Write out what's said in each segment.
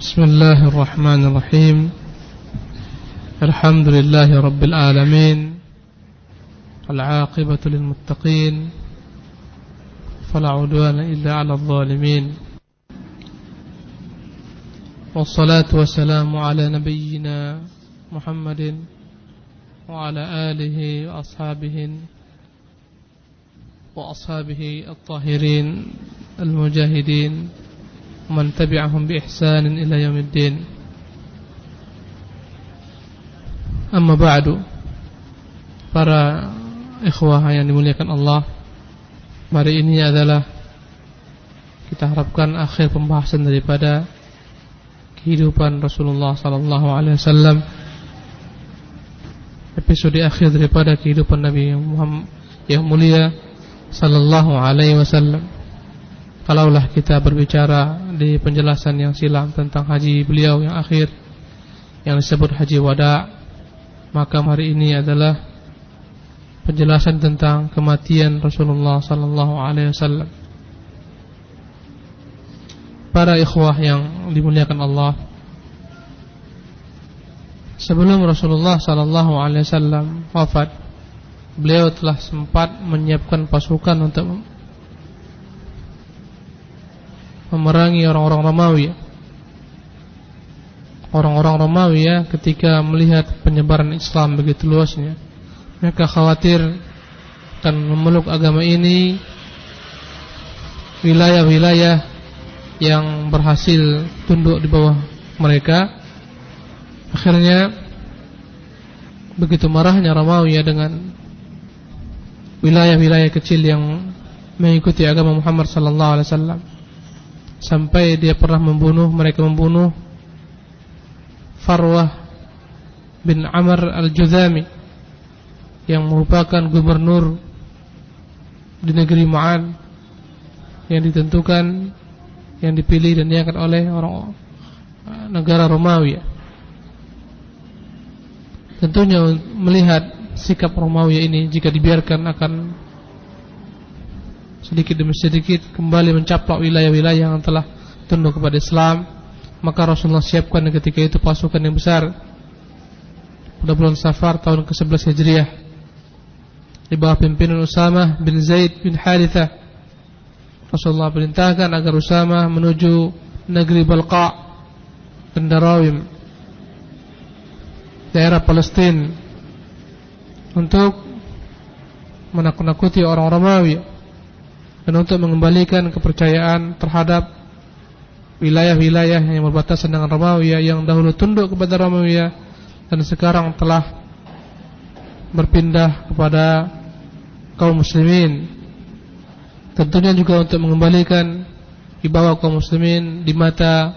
بسم الله الرحمن الرحيم. الحمد لله رب العالمين. العاقبة للمتقين. فلا عدوان إلا على الظالمين. والصلاة والسلام على نبينا محمد وعلى آله وأصحابه وأصحابه الطاهرين المجاهدين ومن تبعهم بإحسان إلى يوم الدين أما بعد para ikhwah yang dimuliakan Allah Mari ini adalah kita harapkan akhir pembahasan daripada kehidupan Rasulullah sallallahu alaihi wasallam episode akhir daripada kehidupan Nabi Muhammad yang mulia sallallahu alaihi wasallam kalaulah kita berbicara di penjelasan yang silam tentang haji beliau yang akhir yang disebut haji wada maka hari ini adalah penjelasan tentang kematian Rasulullah sallallahu alaihi wasallam. Para ikhwah yang dimuliakan Allah. Sebelum Rasulullah sallallahu alaihi wasallam wafat, beliau telah sempat menyiapkan pasukan untuk memerangi orang-orang Romawi. Orang-orang Romawi ya ketika melihat penyebaran Islam begitu luasnya mereka khawatir akan memeluk agama ini wilayah-wilayah yang berhasil tunduk di bawah mereka akhirnya begitu marahnya Romawi dengan wilayah-wilayah kecil yang mengikuti agama Muhammad sallallahu alaihi wasallam sampai dia pernah membunuh mereka membunuh Farwah bin Amr al-Juzami yang merupakan gubernur di negeri Ma'an yang ditentukan yang dipilih dan diangkat oleh orang negara Romawi. Tentunya melihat sikap Romawi ini jika dibiarkan akan sedikit demi sedikit kembali mencaplok wilayah-wilayah yang telah tunduk kepada Islam, maka Rasulullah siapkan ketika itu pasukan yang besar pada bulan Safar tahun ke-11 Hijriah di bawah pimpinan Usama bin Zaid bin Haritha. Rasulullah perintahkan agar Usama menuju negeri Balqa dan Darawim daerah Palestina untuk menakut-nakuti orang Romawi dan untuk mengembalikan kepercayaan terhadap wilayah-wilayah yang berbatasan dengan Romawi yang dahulu tunduk kepada Romawi dan sekarang telah berpindah kepada kaum muslimin. Tentunya juga untuk mengembalikan wibawa kaum muslimin di mata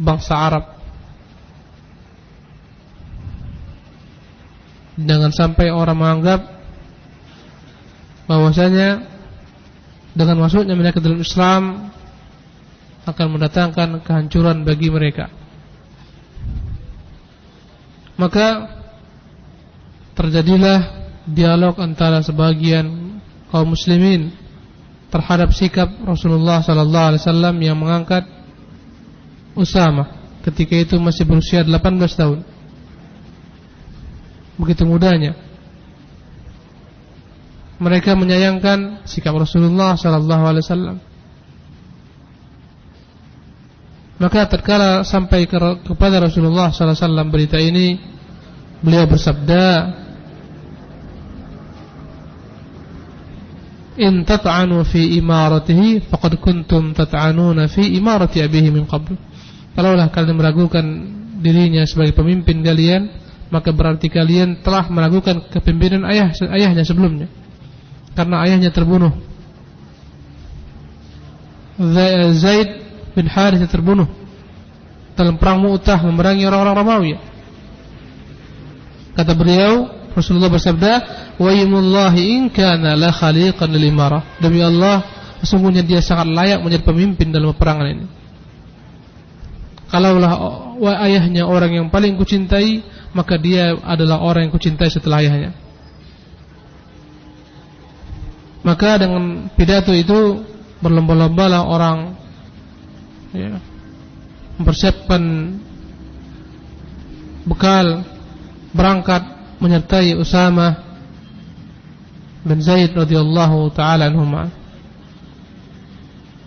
bangsa Arab. Jangan sampai orang menganggap bahwasanya dengan masuknya mereka dalam Islam akan mendatangkan kehancuran bagi mereka maka terjadilah dialog antara sebagian kaum muslimin terhadap sikap Rasulullah sallallahu alaihi wasallam yang mengangkat Usama ketika itu masih berusia 18 tahun. Begitu mudahnya. Mereka menyayangkan sikap Rasulullah sallallahu alaihi wasallam. Maka tatkala sampai kepada Rasulullah sallallahu alaihi wasallam berita ini, beliau bersabda, in tat'anu fi imaratihi faqad kuntum tat'anuna fi imarati abihi min qabl. Kalaulah kalian meragukan dirinya sebagai pemimpin kalian, maka berarti kalian telah meragukan kepemimpinan ayah ayahnya sebelumnya. Karena ayahnya terbunuh. Zaid bin Harith terbunuh dalam perang Mu'tah memerangi orang-orang Romawi. Kata beliau, Rasulullah bersabda, "Wa yamullahi in kana la khaliqan lil imarah." Demi Allah, sesungguhnya dia sangat layak menjadi pemimpin dalam peperangan ini. Kalaulah ayahnya orang yang paling kucintai, maka dia adalah orang yang kucintai setelah ayahnya. Maka dengan pidato itu berlomba-lombalah orang ya, mempersiapkan bekal berangkat menyertai Usama bin Zaid radhiyallahu taala anhuma.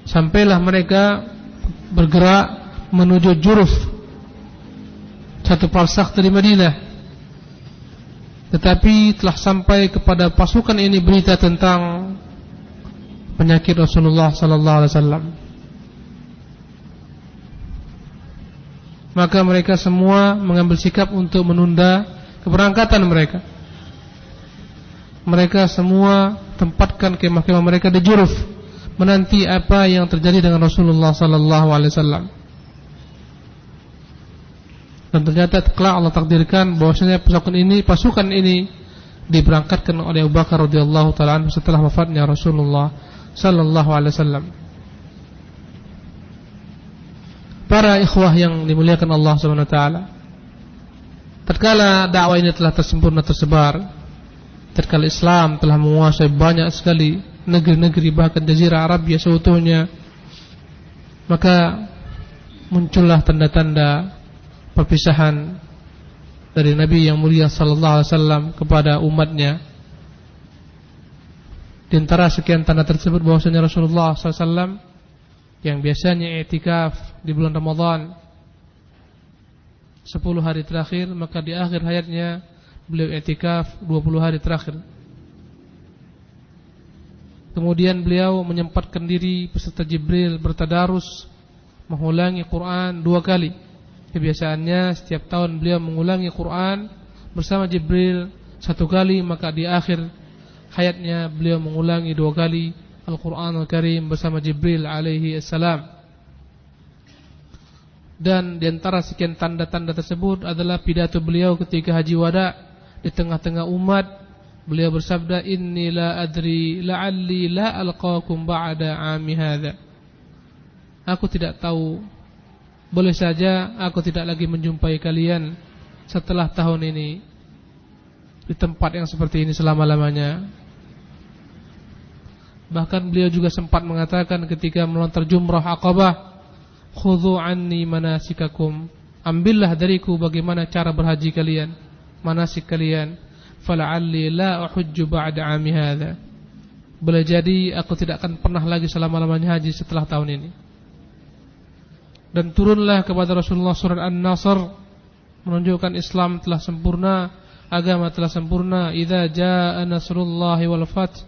Sampailah mereka bergerak menuju Juruf satu parsah dari Madinah. Tetapi telah sampai kepada pasukan ini berita tentang penyakit Rasulullah sallallahu alaihi wasallam. Maka mereka semua mengambil sikap untuk menunda keberangkatan mereka. Mereka semua tempatkan kemah-kemah mereka di Juruf menanti apa yang terjadi dengan Rasulullah sallallahu alaihi wasallam. Dan ternyata kelak Allah takdirkan bahwasanya pasukan ini pasukan ini diberangkatkan oleh Abu Bakar radhiyallahu taala setelah wafatnya Rasulullah sallallahu alaihi wasallam. Para ikhwah yang dimuliakan Allah Subhanahu wa taala. Tatkala dakwah ini telah tersempurna tersebar, tatkala Islam telah menguasai banyak sekali negeri-negeri bahkan jazirah Arabia seutuhnya, maka muncullah tanda-tanda perpisahan dari Nabi yang mulia sallallahu alaihi wasallam kepada umatnya. Di antara sekian tanda tersebut bahwasanya Rasulullah SAW yang biasanya etikaf di bulan Ramadan 10 hari terakhir maka di akhir hayatnya beliau etikaf 20 hari terakhir. Kemudian beliau menyempatkan diri peserta Jibril bertadarus mengulangi Quran dua kali. Kebiasaannya setiap tahun beliau mengulangi Quran bersama Jibril satu kali maka di akhir hayatnya beliau mengulangi dua kali Al-Quran Al-Karim bersama Jibril alaihi assalam. Dan di antara sekian tanda-tanda tersebut adalah pidato beliau ketika haji wada di tengah-tengah umat Beliau bersabda inni la adri la'alli la alqakum ba'da 'ami hadza. Aku tidak tahu boleh saja aku tidak lagi menjumpai kalian setelah tahun ini di tempat yang seperti ini selama-lamanya. Bahkan beliau juga sempat mengatakan ketika melontar jumrah Aqabah, "Khudhu anni manasikakum." Ambillah dariku bagaimana cara berhaji kalian, manasik kalian fala'alli la uhujju ba'da 'ami hadha. Boleh jadi aku tidak akan pernah lagi selama-lamanya haji setelah tahun ini. Dan turunlah kepada Rasulullah surat An-Nasr menunjukkan Islam telah sempurna, agama telah sempurna. Idza jaa nasrullahi wal fath.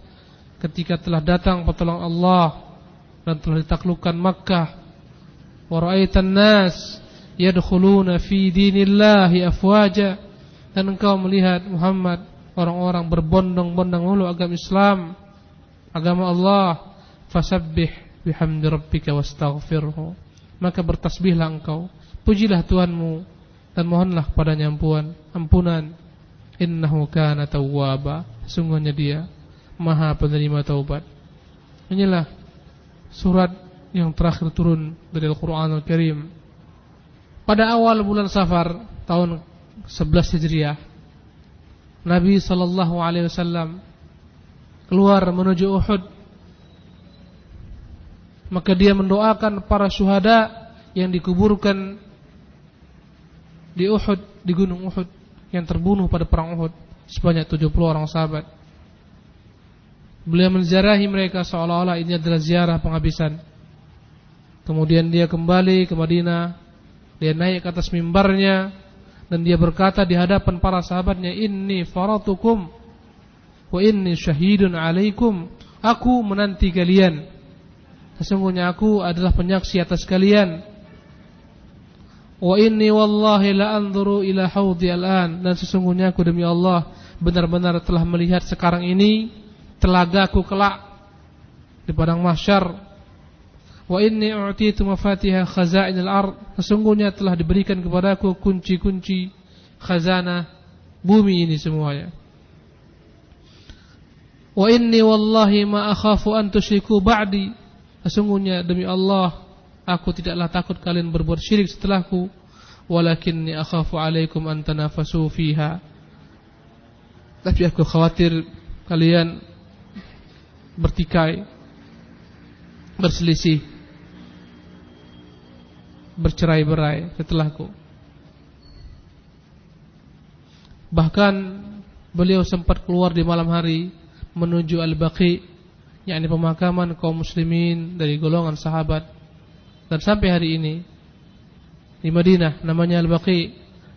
Ketika telah datang pertolongan Allah dan telah ditaklukkan Makkah. Wa ra'aitan nas yadkhuluna fi dinillahi afwaja dan engkau melihat Muhammad orang-orang berbondong-bondong mulu agama Islam, agama Allah, fasabbih bihamdi rabbika wastaghfirhu. Maka bertasbihlah engkau, pujilah Tuhanmu dan mohonlah kepadanya ampunan, ampunan. Innahu kana tawwaba. Sungguhnya dia Maha penerima taubat. Inilah surat yang terakhir turun dari Al-Qur'an Al-Karim. Pada awal bulan Safar tahun 11 Hijriah Nabi sallallahu alaihi wasallam keluar menuju Uhud maka dia mendoakan para syuhada yang dikuburkan di Uhud di gunung Uhud yang terbunuh pada perang Uhud sebanyak 70 orang sahabat. Beliau menziarahi mereka seolah-olah ini adalah ziarah penghabisan. Kemudian dia kembali ke Madinah dia naik ke atas mimbarnya dan dia berkata di hadapan para sahabatnya inni faratukum wa inni syahidun alaikum. Aku menanti kalian sesungguhnya aku adalah penyaksi atas kalian wa inni wallahi la anzuru ila haudi al'an dan sesungguhnya aku demi Allah benar-benar telah melihat sekarang ini telagaku kelak di padang mahsyar Wa inni u'titu mafatiha khazainil ard. Sesungguhnya telah diberikan kepadaku kunci-kunci khazanah bumi ini semuanya. Wa inni wallahi ma akhafu an tusyriku ba'di. Sesungguhnya demi Allah aku tidaklah takut kalian berbuat syirik setelahku. Walakinni akhafu alaikum an tanafasu fiha. Tapi aku khawatir kalian bertikai berselisih bercerai-berai setelahku. Bahkan beliau sempat keluar di malam hari menuju Al-Baqi, yakni pemakaman kaum muslimin dari golongan sahabat. Dan sampai hari ini di Madinah namanya Al-Baqi,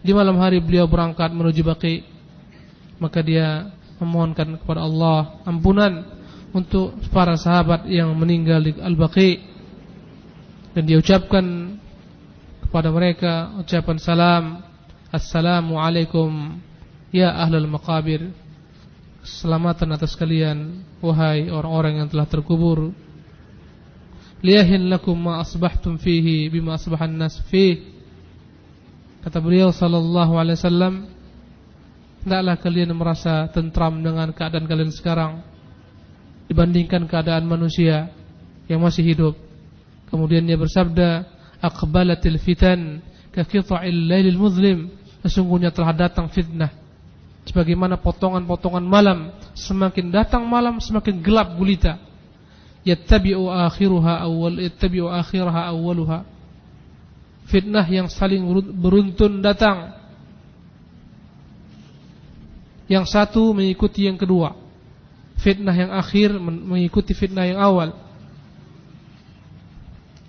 di malam hari beliau berangkat menuju Baqi. Maka dia memohonkan kepada Allah ampunan untuk para sahabat yang meninggal di Al-Baqi dan diucapkan kepada mereka ucapan salam Assalamualaikum Ya ahlul maqabir Selamatan atas kalian Wahai orang-orang yang telah terkubur. Liyahin lakum ma asbahtum fihi Bima asbahan nas fih. Kata beliau sallallahu alaihi wasallam Tidaklah kalian merasa tentram dengan keadaan kalian sekarang Dibandingkan keadaan manusia Yang masih hidup. Kemudian dia bersabda Aqbalatil fitan Kakita'il lailil muzlim. Sesungguhnya telah datang fitnah sebagaimana potongan-potongan malam semakin datang malam semakin gelap gulita. Yattabi'u akhiruha awwal yattabi'u akhiraha awwaluha. Fitnah yang saling beruntun datang. Yang satu mengikuti yang kedua. Fitnah yang akhir mengikuti fitnah yang awal.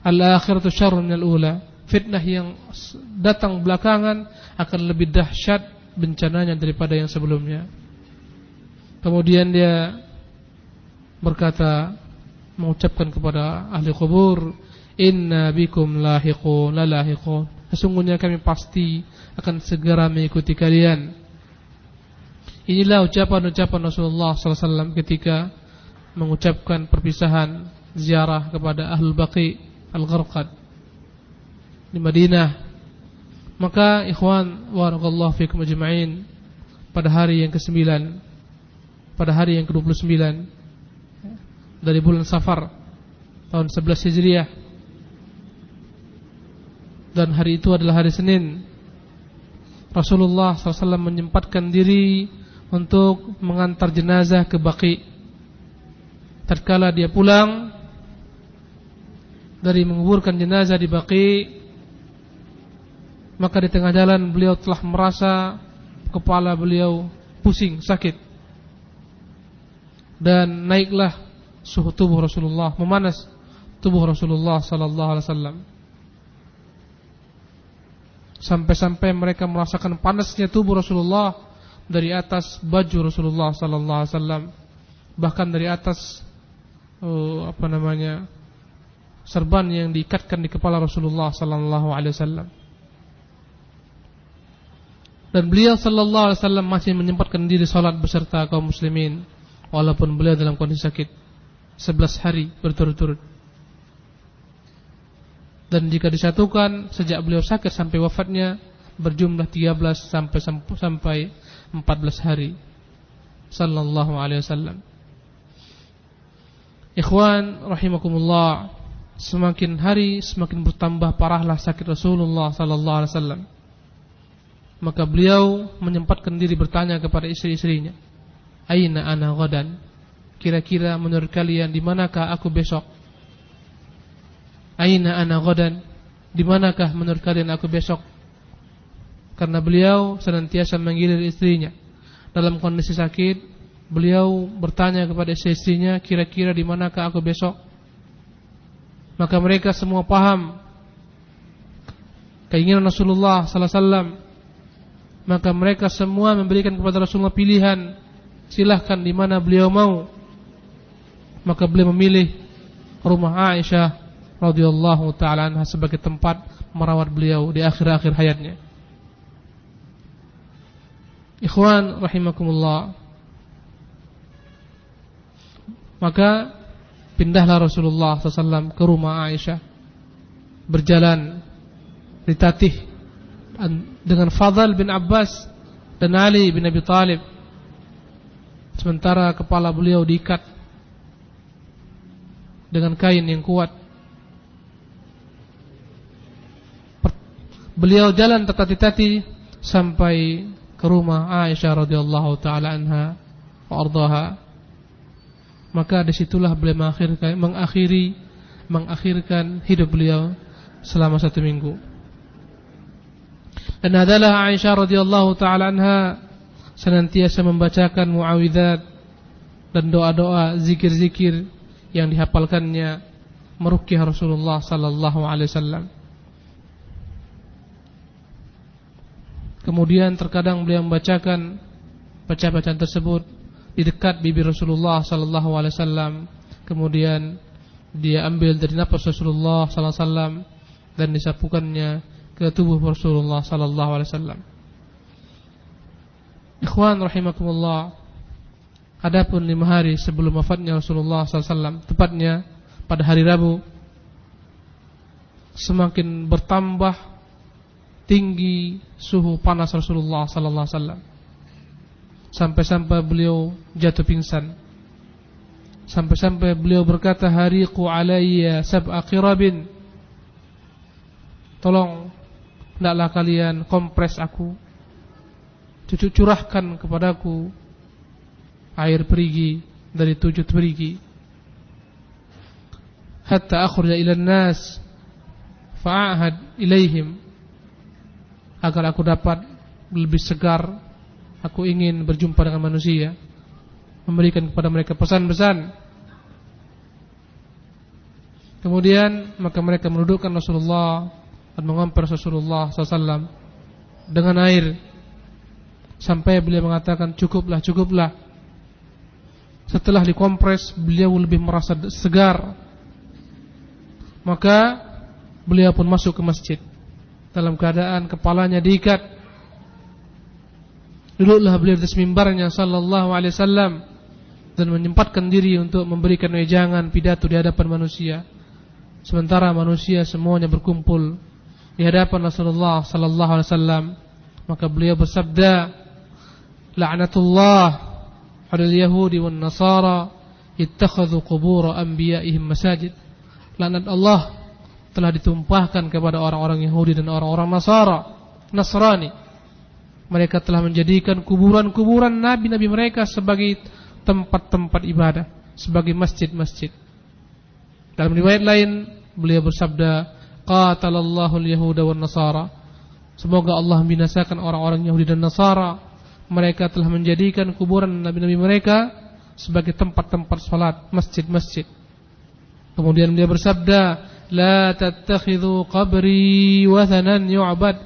Al-akhiratu syarrun minal ula. Fitnah yang datang belakangan akan lebih dahsyat bencananya daripada yang sebelumnya. Kemudian dia berkata mengucapkan kepada ahli kubur, "Inna bikum lahiqun la lahiqun." Sesungguhnya kami pasti akan segera mengikuti kalian. Inilah ucapan-ucapan Rasulullah SAW ketika mengucapkan perpisahan ziarah kepada Ahlul Baqi Al-Gharqad di Madinah maka ikhwan warakallahu fikum ajma'in pada hari yang ke-9 pada hari yang ke-29 dari bulan Safar tahun 11 Hijriah dan hari itu adalah hari Senin Rasulullah SAW menyempatkan diri untuk mengantar jenazah ke Baqi. Tatkala dia pulang dari menguburkan jenazah di Baqi maka di tengah jalan beliau telah merasa kepala beliau pusing, sakit. Dan naiklah suhu tubuh Rasulullah, memanas tubuh Rasulullah sallallahu alaihi wasallam. Sampai-sampai mereka merasakan panasnya tubuh Rasulullah dari atas baju Rasulullah sallallahu alaihi wasallam, bahkan dari atas uh, apa namanya? serban yang diikatkan di kepala Rasulullah sallallahu alaihi wasallam dan beliau sallallahu alaihi wasallam masih menyempatkan diri salat beserta kaum muslimin walaupun beliau dalam kondisi sakit 11 hari berturut-turut. Dan jika disatukan sejak beliau sakit sampai wafatnya berjumlah 13 sampai sampai 14 hari sallallahu alaihi wasallam. Ikhwan rahimakumullah, semakin hari semakin bertambah parahlah sakit Rasulullah sallallahu alaihi wasallam. Maka beliau menyempatkan diri bertanya kepada istri-istrinya, "Aina ana ghadan?" Kira-kira menurut kalian di manakah aku besok? Aina ana ghadan? Di manakah menurut kalian aku besok? Karena beliau senantiasa menggilir istrinya. Dalam kondisi sakit, beliau bertanya kepada istri-istrinya, "Kira-kira di manakah aku besok?" Maka mereka semua paham keinginan Rasulullah sallallahu alaihi wasallam maka mereka semua memberikan kepada Rasulullah pilihan. Silahkan di mana beliau mau. Maka beliau memilih rumah Aisyah radhiyallahu taala sebagai tempat merawat beliau di akhir-akhir hayatnya. Ikhwan rahimakumullah. Maka pindahlah Rasulullah SAW ke rumah Aisyah. Berjalan ditatih dengan Fadl bin Abbas dan Ali bin Abi Talib. Sementara kepala beliau diikat dengan kain yang kuat. Beliau jalan tertati-tati sampai ke rumah Aisyah radhiyallahu taala anha wa ardaha maka di situlah beliau mengakhirkan mengakhiri mengakhirkan hidup beliau selama satu minggu. Dan adalah Aisyah radhiyallahu taala anha senantiasa membacakan muawidzat dan doa-doa zikir-zikir yang dihafalkannya meruqyah Rasulullah sallallahu alaihi wasallam. Kemudian terkadang beliau membacakan bacaan-bacaan tersebut di dekat bibir Rasulullah sallallahu alaihi wasallam. Kemudian dia ambil dari nafas Rasulullah sallallahu alaihi wasallam dan disapukannya ke tubuh Rasulullah sallallahu alaihi wasallam. Ikhwan rahimakumullah. Adapun lima hari sebelum wafatnya Rasulullah SAW, tepatnya pada hari Rabu, semakin bertambah tinggi suhu panas Rasulullah SAW. Sampai-sampai beliau jatuh pingsan. Sampai-sampai beliau berkata, Hariku alaiya sab'a qirabin Tolong Hendaklah kalian kompres aku. Cucuk curahkan kepadaku Air perigi Dari tujuh perigi. Hatta akhurja ilan nas Fa'ahad ilaihim. Agar aku dapat Lebih segar Aku ingin berjumpa dengan manusia Memberikan kepada mereka pesan-pesan. Kemudian Maka mereka menudukkan Rasulullah dan mengompres Rasulullah SAW dengan air sampai beliau mengatakan cukuplah cukuplah. Setelah dikompres beliau lebih merasa segar. Maka beliau pun masuk ke masjid. Dalam keadaan kepalanya diikat. Duduklah beliau di mimbarnya sallallahu alaihi wasallam dan menyempatkan diri untuk memberikan wejangan pidato di hadapan manusia. Sementara manusia semuanya berkumpul di hadapan Rasulullah sallallahu alaihi wasallam maka beliau bersabda la'natullah 'alal yahudi wan nasara ittakhadhu qubur anbiya'ihim masajid. Laknat Allah telah ditumpahkan kepada orang-orang Yahudi dan orang-orang Nasara Nasrani. Mereka telah menjadikan kuburan-kuburan nabi-nabi mereka sebagai tempat-tempat ibadah sebagai masjid-masjid. Dalam riwayat lain beliau bersabda qatalallahu al-yahuda wan nasara. Semoga Allah binasakan orang-orang Yahudi dan Nasara. Mereka telah menjadikan kuburan nabi-nabi mereka sebagai tempat-tempat salat masjid-masjid. Kemudian dia bersabda la tattakhidhu qabri wathanan yu'bad.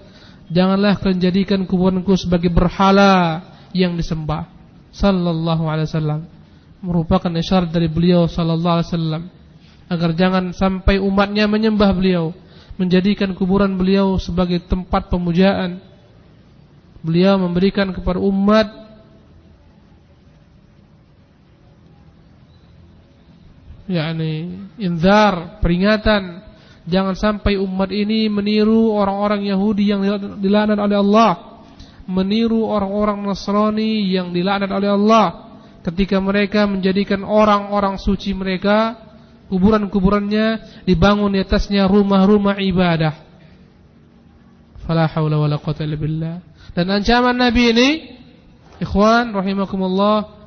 Janganlah kalian jadikan kuburanku sebagai berhala yang disembah. Sallallahu alaihi wasallam. Merupakan isyarat dari beliau sallallahu alaihi wasallam. Agar jangan sampai umatnya menyembah beliau menjadikan kuburan beliau sebagai tempat pemujaan. Beliau memberikan kepada umat yakni inzar, peringatan. Jangan sampai umat ini meniru orang-orang Yahudi yang dilaknat oleh Allah, meniru orang-orang Nasrani yang dilaknat oleh Allah. Ketika mereka menjadikan orang-orang suci mereka kuburan-kuburannya dibangun di atasnya rumah-rumah ibadah. Fala haula wala quwata illa billah. Dan ancaman Nabi ini, ikhwan rahimakumullah,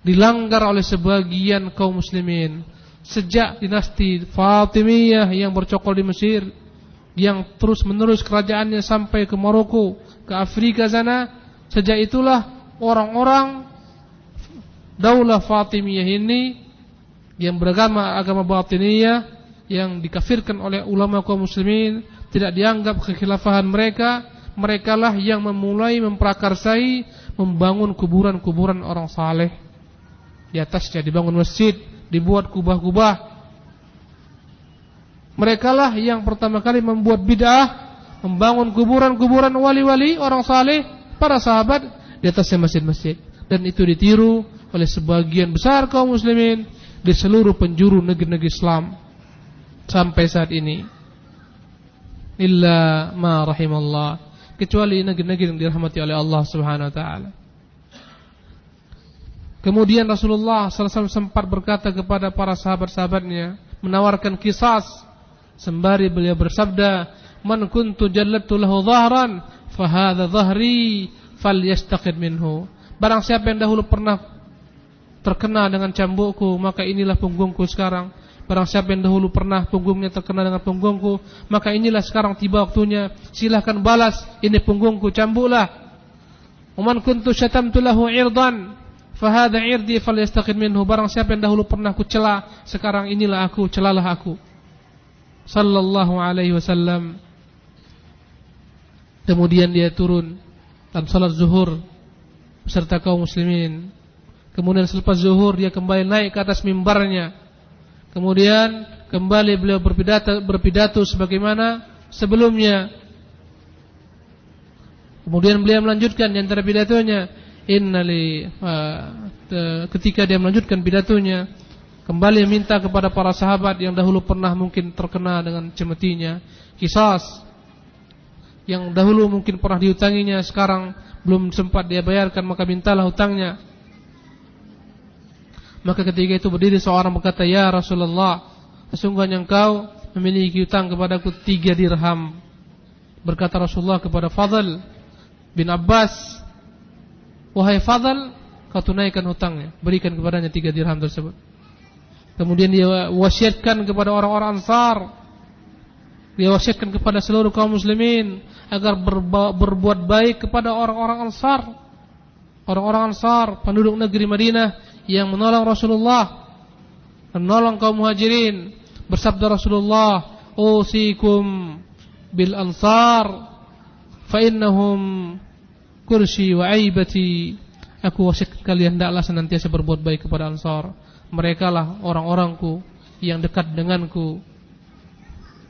dilanggar oleh sebagian kaum muslimin sejak dinasti Fatimiyah yang bercokol di Mesir yang terus-menerus kerajaannya sampai ke Maroko, ke Afrika sana. Sejak itulah orang-orang Daulah Fatimiyah ini yang beragama agama batiniyah yang dikafirkan oleh ulama kaum muslimin tidak dianggap kekhilafahan mereka mereka lah yang memulai memprakarsai membangun kuburan-kuburan orang saleh. Di atasnya dibangun masjid dibuat kubah-kubah. Mereka lah yang pertama kali membuat bid'ah membangun kuburan-kuburan wali-wali orang saleh para sahabat di atasnya masjid-masjid. Dan itu ditiru oleh sebagian besar kaum muslimin di seluruh penjuru negeri-negeri Islam sampai saat ini. Illa ma rahimallah, kecuali negeri-negeri yang dirahmati oleh Allah Subhanahu wa taala. Kemudian Rasulullah SAW sempat berkata kepada para sahabat-sahabatnya menawarkan kisah sembari beliau bersabda, "Man kuntu jallatu lahu dhahran, fa hadha dhahri falyastaqid minhu." Barang siapa yang dahulu pernah terkena dengan cambukku maka inilah punggungku sekarang Barang siapa yang dahulu pernah punggungnya terkena dengan punggungku, maka inilah sekarang tiba waktunya. Silahkan balas, ini punggungku, cambuklah. Uman kuntu syatamtu lahu irdan, fahada irdi falyastaqim minhu. Barang siapa yang dahulu pernah ku celah, sekarang inilah aku, celalah aku. Sallallahu alaihi wasallam. Kemudian dia turun dan salat zuhur beserta kaum muslimin. Kemudian selepas zuhur dia kembali naik ke atas mimbarnya Kemudian kembali beliau berpidato, berpidato sebagaimana sebelumnya. Kemudian beliau melanjutkan di antara pidatonya, innali ketika dia melanjutkan pidatonya, kembali minta kepada para sahabat yang dahulu pernah mungkin terkena dengan cemetinya, kisah yang dahulu mungkin pernah diutanginya, sekarang belum sempat dia bayarkan, maka mintalah hutangnya. Maka ketika itu berdiri seorang berkata, Ya Rasulullah, sesungguhnya engkau memiliki hutang kepadaku tiga dirham. Berkata Rasulullah kepada Fadl bin Abbas, Wahai Fadl, kau tunaikan hutangnya, berikan kepadanya tiga dirham tersebut. Kemudian dia wasiatkan kepada orang-orang Ansar, dia wasiatkan kepada seluruh kaum muslimin agar berbuat baik kepada orang-orang Ansar. Orang-orang Ansar, penduduk negeri Madinah yang menolong Rasulullah menolong kaum muhajirin. Bersabda Rasulullah usikum bil ansar fa innahum kursi wa aibati. Aku wasiat kalian hendaklah senantiasa berbuat baik kepada ansar. Mereka lah orang-orangku yang dekat denganku.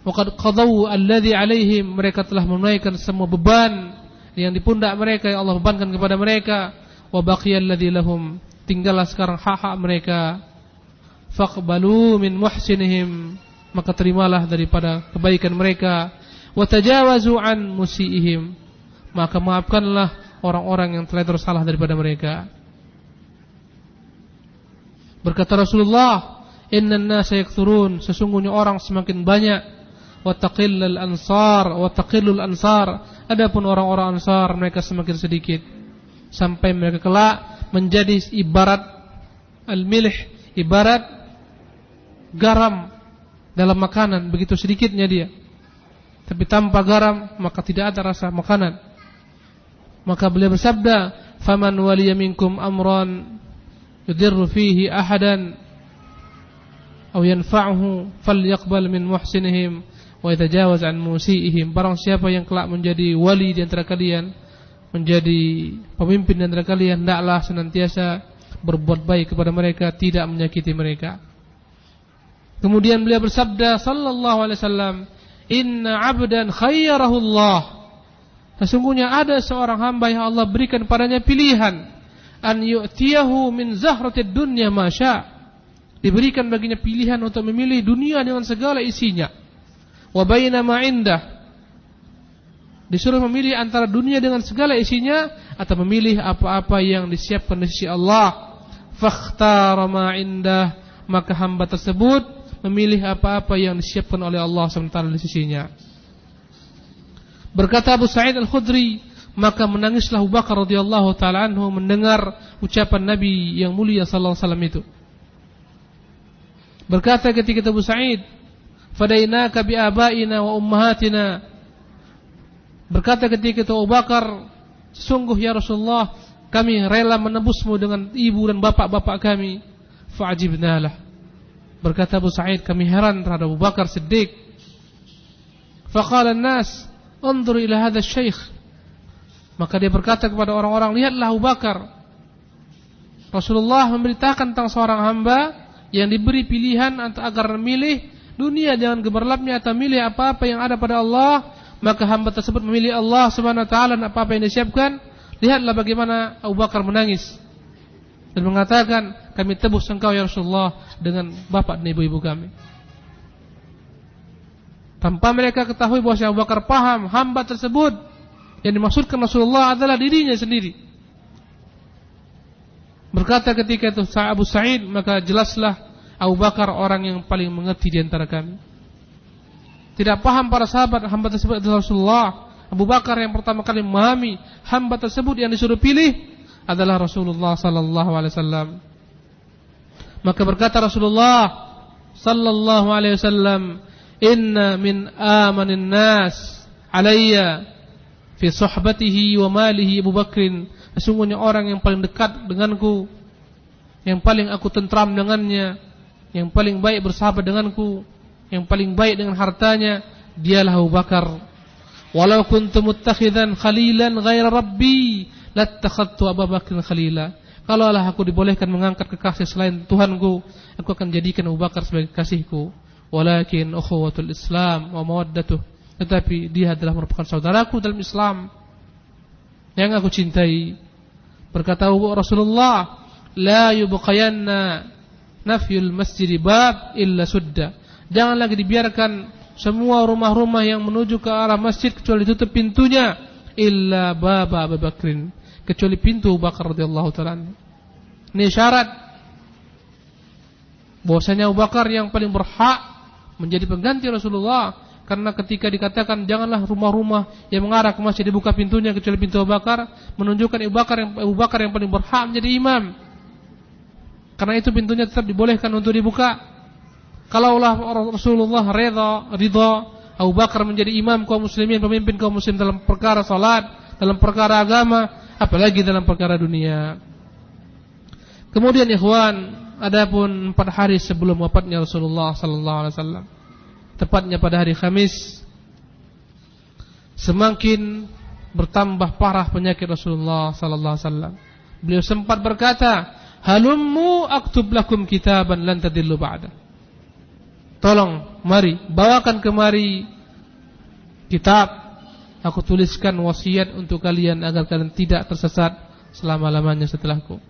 Waqad qadaw alladhi alaihim. Mereka telah menunaikan semua beban yang di pundak mereka. Yang Allah bebankan kepada mereka. Wa baqiyal ladzi lahum tinggallah sekarang hak-hak mereka. Faqbalu min muhsinihim maka terimalah daripada kebaikan mereka. Wa tajawazu an musiihim maka maafkanlah orang-orang yang telah tersalah daripada mereka. Berkata Rasulullah innan nasa yakthurun sesungguhnya orang semakin banyak. Wa taqillul ansar wa taqillul ansar. Adapun orang-orang ansar mereka semakin sedikit. Sampai mereka kelak menjadi ibarat al-milih, ibarat garam dalam makanan, begitu sedikitnya dia. Tapi tanpa garam maka tidak ada rasa makanan. Maka beliau bersabda, "Faman waliya minkum amran yudirru fihi ahadan aw yanfa'uhu falyaqbal min muhsinihim wa yatajawaz an musiihim." Barang siapa yang kelak menjadi wali di antara kalian, menjadi pemimpin di antara kalian hendaklah senantiasa berbuat baik kepada mereka, tidak menyakiti mereka. Kemudian beliau bersabda sallallahu alaihi wasallam, "Inna 'abdan khayyarahu Allah." Sesungguhnya ada seorang hamba yang Allah berikan padanya pilihan an yu'tiyahu min zahratid dunya Diberikan baginya pilihan untuk memilih dunia dengan segala isinya. Wa baina indah disuruh memilih antara dunia dengan segala isinya atau memilih apa-apa yang disiapkan di sisi Allah. Fakhtara ma indah. Maka hamba tersebut memilih apa-apa yang disiapkan oleh Allah SWT di sisinya. Berkata Abu Sa'id Al-Khudri maka menangislah Abu Bakar radhiyallahu taala anhu mendengar ucapan Nabi yang mulia sallallahu alaihi wasallam itu. Berkata ketika Abu Sa'id fadainaka bi abaina wa ummahatina Berkata ketika itu Abu Bakar, sungguh ya Rasulullah, kami rela menebusmu dengan ibu dan bapak-bapak kami. Fa'ajibnalah. Berkata Abu Sa'id, kami heran terhadap Abu Bakar Siddiq. Faqala nas, "Unzur ila hadha syekh." Maka dia berkata kepada orang-orang, "Lihatlah Abu Bakar." Rasulullah memberitakan tentang seorang hamba yang diberi pilihan agar memilih dunia dengan gemerlapnya atau milih apa-apa yang ada pada Allah maka hamba tersebut memilih Allah Subhanahu wa taala apa-apa yang disiapkan, lihatlah bagaimana Abu Bakar menangis dan mengatakan, "Kami tebus engkau ya Rasulullah dengan bapak dan ibu-ibu kami." Tanpa mereka ketahui bahwa Abu Bakar paham hamba tersebut yang dimaksudkan Rasulullah adalah dirinya sendiri. Berkata ketika itu Abu Sa'id, maka jelaslah Abu Bakar orang yang paling mengerti di antara kami. Tidak paham para sahabat hamba tersebut adalah Rasulullah. Abu Bakar yang pertama kali memahami hamba tersebut yang disuruh pilih adalah Rasulullah sallallahu alaihi wasallam. Maka berkata Rasulullah sallallahu alaihi wasallam inna min amanin nas alayya fi suhbatihi wa malihi Abu Bakrin sesungguhnya orang yang paling dekat denganku yang paling aku tentram dengannya yang paling baik bersahabat denganku yang paling baik dengan hartanya dialah Abu Bakar. Walau kuntu muttakhidan khalilan ghaira rabbi lattakhadtu Abu Bakr khalila. Kalaulah aku dibolehkan mengangkat kekasih selain Tuhanku aku akan jadikan Abu Bakar sebagai kasihku. Walakin ukhuwatul Islam wa mawaddatuh. Tetapi dia adalah merupakan saudaraku dalam Islam yang aku cintai. Berkata Rasulullah la yubqayanna nafyul masjid bab illa sudda jangan lagi dibiarkan semua rumah-rumah yang menuju ke arah masjid kecuali ditutup pintunya illa baba Abu Bakrin. Kecuali pintu Bakar radhiyallahu taala ini syarat. Bahwasanya Abu Bakar yang paling berhak menjadi pengganti Rasulullah karena ketika dikatakan janganlah rumah-rumah yang mengarah ke masjid dibuka pintunya kecuali pintu Abu Bakar menunjukkan Abu Bakar yang Abu Bakar yang paling berhak menjadi imam. Karena itu pintunya tetap dibolehkan untuk dibuka kalaulah Rasulullah redha ridha Abu Bakar menjadi imam kaum muslimin pemimpin kaum muslim dalam perkara salat dalam perkara agama apalagi dalam perkara dunia kemudian ikhwan Adapun empat hari sebelum wafatnya Rasulullah sallallahu alaihi wasallam, tepatnya pada hari Kamis, semakin bertambah parah penyakit Rasulullah sallallahu alaihi wasallam. Beliau sempat berkata, "Halummu aktub lakum kitaban lan tadillu ba'da." Tolong, mari bawakan kemari kitab aku tuliskan wasiat untuk kalian agar kalian tidak tersesat selama-lamanya setelahku.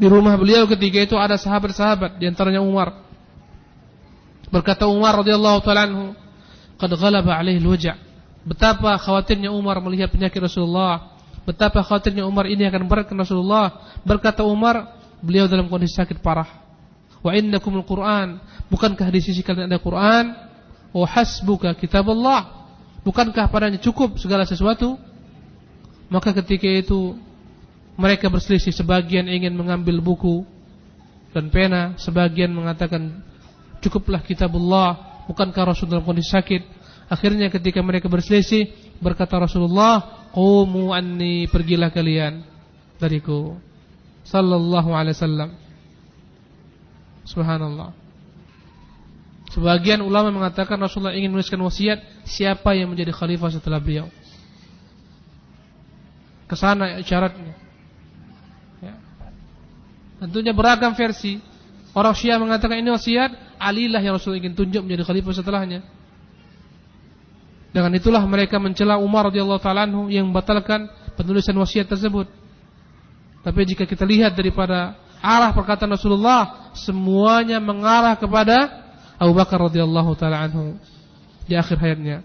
Di rumah beliau ketika itu ada sahabat-sahabat di antaranya Umar. Berkata Umar radhiyallahu taala anhu, "Qad ghalaba alaihi al-waja'." Betapa khawatirnya Umar melihat penyakit Rasulullah. Betapa khawatirnya Umar ini akan beratkan Rasulullah. Berkata Umar, beliau dalam kondisi sakit parah. Wa innakumul Qur'an. Bukankah di sisi kalian ada Quran? Wa hasbuka kitabullah. Bukankah padanya cukup segala sesuatu? Maka ketika itu mereka berselisih sebagian ingin mengambil buku dan pena, sebagian mengatakan cukuplah kitabullah, bukankah Rasul dalam kondisi sakit? Akhirnya ketika mereka berselisih, berkata Rasulullah, "Qumu anni, pergilah kalian dariku." Sallallahu alaihi wasallam. Subhanallah. Sebagian ulama mengatakan Rasulullah ingin menuliskan wasiat siapa yang menjadi khalifah setelah beliau. Ke sana isyaratnya. Tentunya beragam versi. Orang Syiah mengatakan ini wasiat, Ali lah yang Rasul ingin tunjuk menjadi khalifah setelahnya. Dengan itulah mereka mencela Umar radhiyallahu taala yang membatalkan penulisan wasiat tersebut. Tapi jika kita lihat daripada arah perkataan Rasulullah, semuanya mengarah kepada Abu Bakar radhiyallahu taala anhu di akhir hayatnya.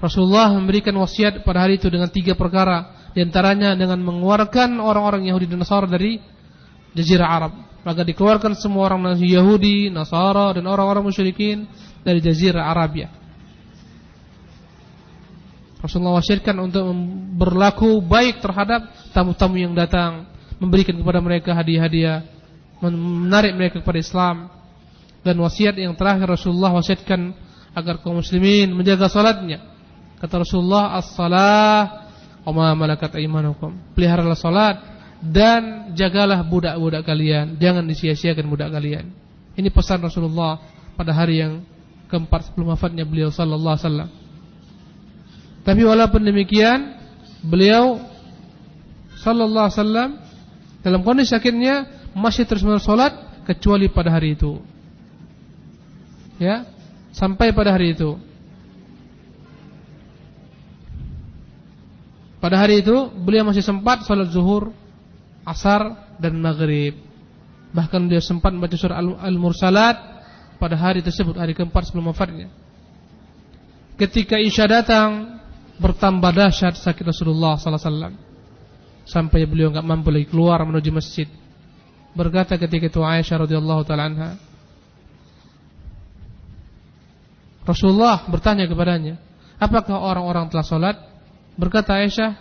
Rasulullah memberikan wasiat pada hari itu dengan tiga perkara di antaranya dengan mengeluarkan orang-orang Yahudi dan Nasara dari Jazirah Arab. Maka dikeluarkan semua orang Yahudi, Nasara dan orang-orang musyrikin dari Jazirah Arabia. Rasulullah wasiatkan untuk berlaku baik terhadap tamu-tamu yang datang, memberikan kepada mereka hadiah-hadiah, menarik mereka kepada Islam. Dan wasiat yang terakhir Rasulullah wasiatkan agar kaum muslimin menjaga salatnya. Kata Rasulullah, "As-salah Oma malakat aimanukum. Peliharalah salat dan jagalah budak-budak kalian. Jangan disia-siakan budak kalian. Ini pesan Rasulullah pada hari yang keempat sebelum wafatnya beliau sallallahu alaihi wasallam. Tapi walaupun demikian, beliau sallallahu alaihi wasallam dalam kondisi sakitnya masih terus salat kecuali pada hari itu. Ya, sampai pada hari itu. Pada hari itu beliau masih sempat salat zuhur, asar dan maghrib. Bahkan beliau sempat membaca surah Al-Mursalat pada hari tersebut, hari keempat sebelum wafatnya. Ketika Isya datang, bertambah dahsyat sakit Rasulullah sallallahu alaihi wasallam. Sampai beliau enggak mampu lagi keluar menuju masjid. Berkata ketika itu Aisyah radhiyallahu taala anha, Rasulullah bertanya kepadanya, "Apakah orang-orang telah salat?" Berkata Aisyah,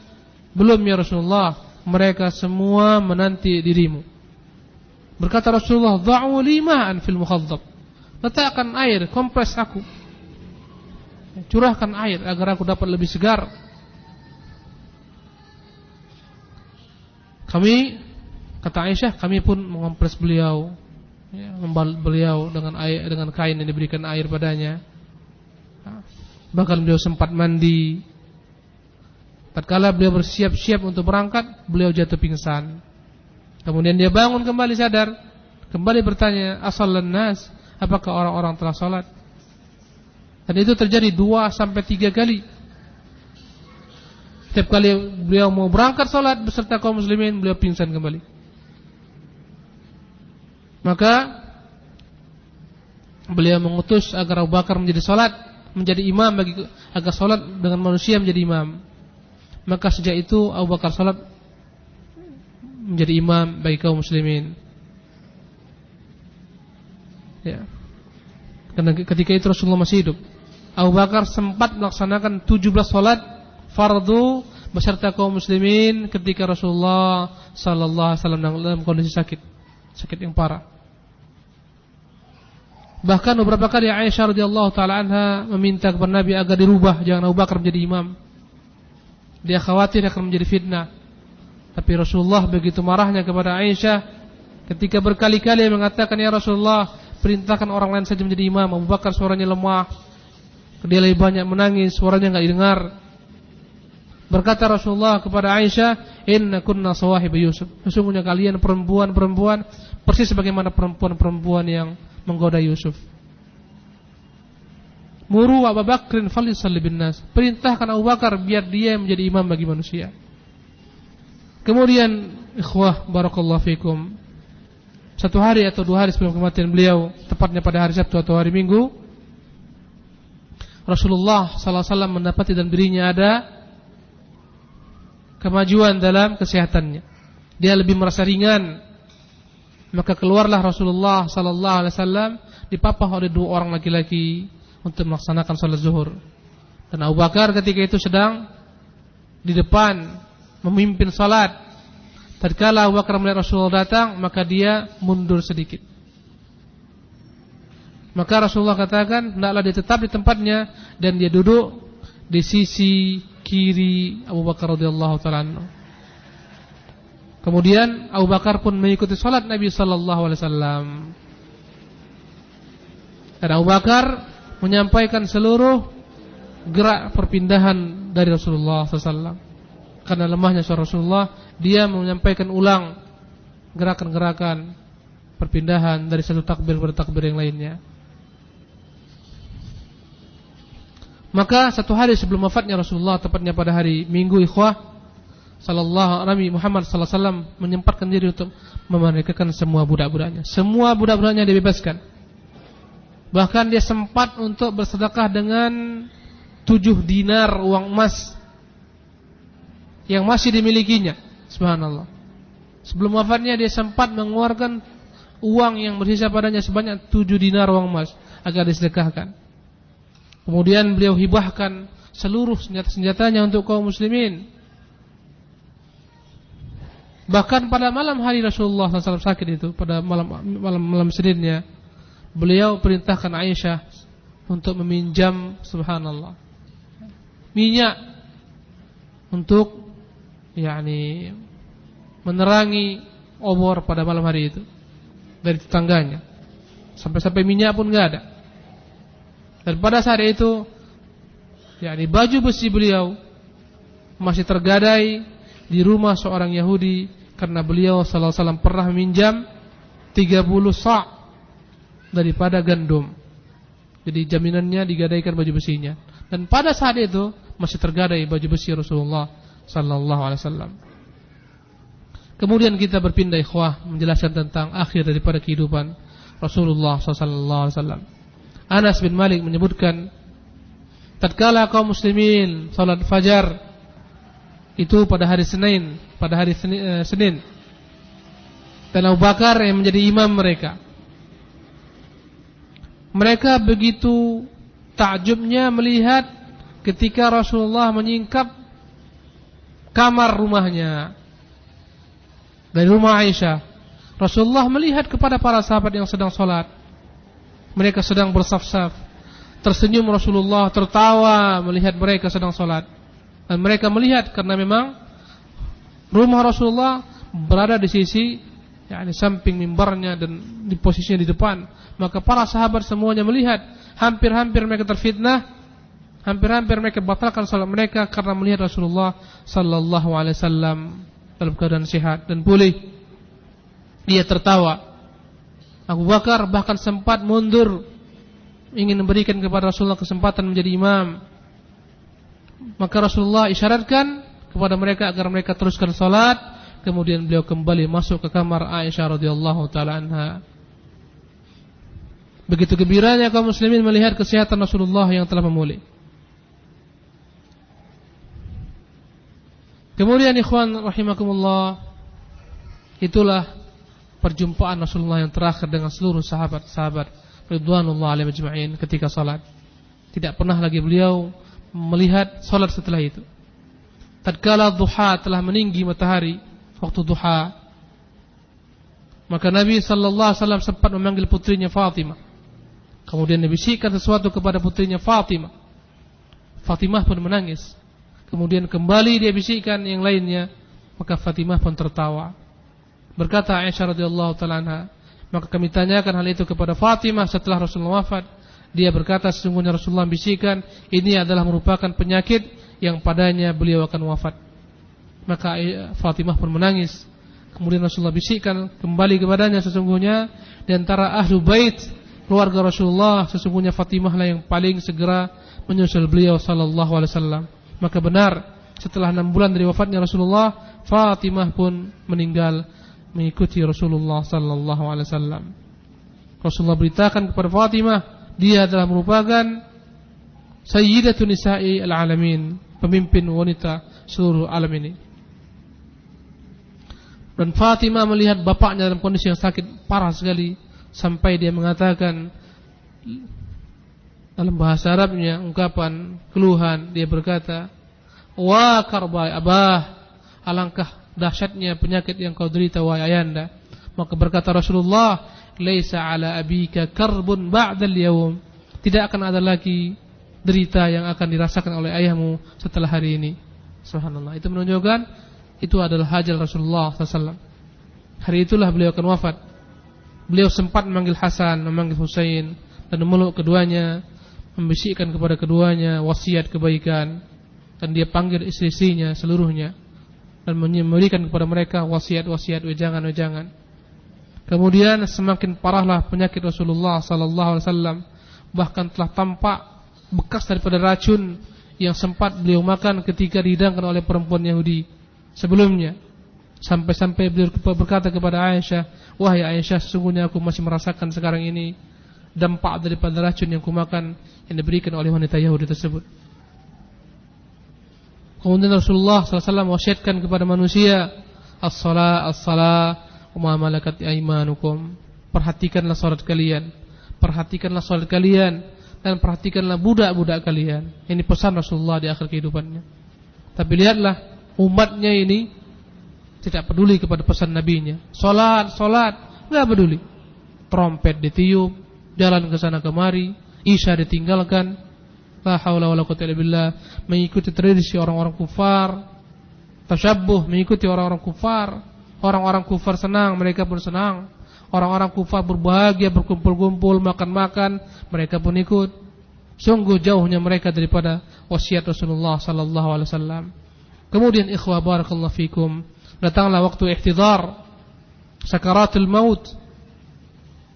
"Belum ya Rasulullah, mereka semua menanti dirimu." Berkata Rasulullah, "Dha'u limaan fil mukhadzab." Letakkan air, kompres aku. Curahkan air agar aku dapat lebih segar. Kami kata Aisyah, kami pun mengompres beliau, ya, membalut beliau dengan air dengan kain yang diberikan air padanya. Bahkan beliau sempat mandi. Tatkala beliau bersiap-siap untuk berangkat, beliau jatuh pingsan. Kemudian dia bangun kembali sadar, kembali bertanya, "Asallan nas?" Apakah orang-orang telah sholat? Dan itu terjadi dua sampai tiga kali. Setiap kali beliau mau berangkat sholat beserta kaum muslimin, beliau pingsan kembali. Maka beliau mengutus agar Abu Bakar menjadi sholat, menjadi imam bagi agar sholat dengan manusia menjadi imam. Maka sejak itu Abu Bakar sholat menjadi imam bagi kaum muslimin. Ya. Karena ketika itu Rasulullah masih hidup. Abu Bakar sempat melaksanakan 17 salat fardu beserta kaum muslimin ketika Rasulullah sallallahu alaihi wasallam dalam kondisi sakit, sakit yang parah. Bahkan beberapa kali Aisyah radhiyallahu taala anha meminta kepada Nabi agar dirubah jangan Abu Bakar menjadi imam. Dia khawatir akan menjadi fitnah. Tapi Rasulullah begitu marahnya kepada Aisyah ketika berkali-kali mengatakan ya Rasulullah perintahkan orang lain saja menjadi imam. Abu Bakar suaranya lemah. Dia lebih banyak menangis, suaranya enggak didengar. Berkata Rasulullah kepada Aisyah, "Inna kunna sawahib Yusuf." Sesungguhnya kalian perempuan-perempuan persis sebagaimana perempuan-perempuan yang menggoda Yusuf. Muru Abu Bakrin bin nas. Perintahkan Abu Bakar biar dia menjadi imam bagi manusia. Kemudian, ikhwah barakallahu fikum. Satu hari atau dua hari sebelum kematian beliau, tepatnya pada hari Sabtu atau hari Minggu, Rasulullah sallallahu alaihi wasallam mendapati dalam dirinya ada kemajuan dalam kesehatannya. Dia lebih merasa ringan. Maka keluarlah Rasulullah sallallahu alaihi wasallam dipapah oleh dua orang laki-laki untuk melaksanakan salat zuhur. Dan Abu Bakar ketika itu sedang di depan memimpin salat Tatkala Abu Bakar melihat Rasulullah datang, maka dia mundur sedikit. Maka Rasulullah katakan, hendaklah dia tetap di tempatnya dan dia duduk di sisi kiri Abu Bakar radhiyallahu taala Kemudian Abu Bakar pun mengikuti salat Nabi sallallahu alaihi wasallam. Dan Abu Bakar menyampaikan seluruh gerak perpindahan dari Rasulullah wasallam karena lemahnya suara Rasulullah, dia menyampaikan ulang gerakan-gerakan perpindahan dari satu takbir ke takbir yang lainnya. Maka satu hari sebelum wafatnya Rasulullah tepatnya pada hari Minggu ikhwah sallallahu Nabi Muhammad sallallahu alaihi wasallam menyempatkan diri untuk memerdekakan semua budak-budaknya. Semua budak-budaknya dibebaskan. Bahkan dia sempat untuk bersedekah dengan tujuh dinar uang emas yang masih dimilikinya. Subhanallah. Sebelum wafatnya dia sempat mengeluarkan uang yang bersisa padanya sebanyak tujuh dinar uang emas agar disedekahkan. Kemudian beliau hibahkan seluruh senjata-senjatanya untuk kaum muslimin. Bahkan pada malam hari Rasulullah SAW sakit itu, pada malam malam malam Seninnya, beliau perintahkan Aisyah untuk meminjam subhanallah minyak untuk yakni menerangi obor pada malam hari itu dari tetangganya. Sampai-sampai minyak pun enggak ada. Dan pada saat itu yakni baju besi beliau masih tergadai di rumah seorang Yahudi karena beliau sallallahu alaihi wasallam pernah meminjam 30 sa' daripada gandum. Jadi jaminannya digadaikan baju besinya. Dan pada saat itu masih tergadai baju besi Rasulullah sallallahu alaihi wasallam. Kemudian kita berpindah ikhwah menjelaskan tentang akhir daripada kehidupan Rasulullah sallallahu alaihi wasallam. Anas bin Malik menyebutkan tatkala kaum muslimin salat fajar itu pada hari Senin, pada hari eh, Senin. Dan Abu Bakar yang menjadi imam mereka. Mereka begitu takjubnya melihat ketika Rasulullah menyingkap kamar rumahnya dari rumah Aisyah Rasulullah melihat kepada para sahabat yang sedang sholat. Mereka sedang bersaf-saf. Tersenyum Rasulullah, tertawa melihat mereka sedang sholat. Dan mereka melihat karena memang rumah Rasulullah berada di sisi yakni samping mimbarnya dan di posisinya di depan. Maka para sahabat semuanya melihat hampir-hampir mereka terfitnah, hampir-hampir mereka batalkan salat mereka karena melihat Rasulullah sallallahu alaihi wasallam dalam keadaan sehat dan pulih. Dia tertawa. Abu Bakar bahkan sempat mundur ingin memberikan kepada Rasulullah kesempatan menjadi imam. Maka Rasulullah isyaratkan kepada mereka agar mereka teruskan salat, kemudian beliau kembali masuk ke kamar Aisyah radhiyallahu taala anha. Begitu gembiranya kaum muslimin melihat kesehatan Rasulullah yang telah memulih. Kemudian ikhwan rahimakumullah itulah perjumpaan Rasulullah yang terakhir dengan seluruh sahabat-sahabat ridwanullah alaihi majma'in ketika salat. Tidak pernah lagi beliau melihat salat setelah itu. Tatkala duha telah meninggi matahari, waktu duha, maka Nabi sallallahu alaihi wasallam sempat memanggil putrinya Fatimah. Kemudian dibisikkan sesuatu kepada putrinya Fatimah. Fatimah pun menangis. Kemudian kembali dia bisikkan yang lainnya, maka Fatimah pun tertawa. Berkata Aisyah radhiyallahu taala anha, maka kami tanyakan hal itu kepada Fatimah setelah Rasulullah wafat. Dia berkata sesungguhnya Rasulullah bisikan ini adalah merupakan penyakit yang padanya beliau akan wafat. Maka Fatimah pun menangis. Kemudian Rasulullah bisikkan kembali kepadanya sesungguhnya di antara ahlu bait keluarga Rasulullah sesungguhnya Fatimah lah yang paling segera menyusul beliau sallallahu alaihi wasallam. Maka benar setelah enam bulan dari wafatnya Rasulullah, Fatimah pun meninggal mengikuti Rasulullah sallallahu alaihi wasallam. Rasulullah beritakan kepada Fatimah, dia adalah merupakan sayyidatun nisa'i al-alamin, pemimpin wanita seluruh alam ini. Dan Fatimah melihat bapaknya dalam kondisi yang sakit parah sekali sampai dia mengatakan dalam bahasa Arabnya ungkapan keluhan dia berkata, "Wa karba abah, alangkah dahsyatnya penyakit yang kau derita wahai ayanda. Maka berkata Rasulullah, "Laisa ala abika karbun ba'dal yawm." Tidak akan ada lagi derita yang akan dirasakan oleh ayahmu setelah hari ini. Subhanallah. Itu menunjukkan itu adalah hajal Rasulullah SAW. Hari itulah beliau akan wafat. Beliau sempat memanggil Hasan, memanggil Husain dan memeluk keduanya, membisikkan kepada keduanya wasiat kebaikan dan dia panggil istri-istrinya seluruhnya dan memberikan kepada mereka wasiat-wasiat wejangan-wejangan. Kemudian semakin parahlah penyakit Rasulullah sallallahu alaihi wasallam bahkan telah tampak bekas daripada racun yang sempat beliau makan ketika dihidangkan oleh perempuan Yahudi sebelumnya. Sampai-sampai beliau berkata kepada Aisyah, "Wahai Aisyah, sesungguhnya aku masih merasakan sekarang ini dampak daripada racun yang kumakan yang diberikan oleh wanita Yahudi tersebut." Kemudian Rasulullah SAW wasiatkan kepada manusia As-salah, as-salah Uma malakat aimanukum Perhatikanlah salat kalian Perhatikanlah salat kalian Dan perhatikanlah budak-budak kalian. Ini pesan Rasulullah di akhir kehidupannya. Tapi lihatlah Umatnya ini Tidak peduli kepada pesan nabinya. Salat, salat, tidak peduli. Trompet ditiup Jalan ke sana kemari Isya ditinggalkan La haula wala illa billah mengikuti tradisi orang-orang kufar, tasyabbuh mengikuti orang-orang kufar. Orang-orang kufar senang, mereka pun senang. Orang-orang kufar berbahagia berkumpul-kumpul, makan-makan, mereka pun ikut. Sungguh jauhnya mereka daripada wasiat Rasulullah sallallahu alaihi wasallam. Kemudian ikhwah barakallahu fikum, datanglah waktu ihtidar sakaratul maut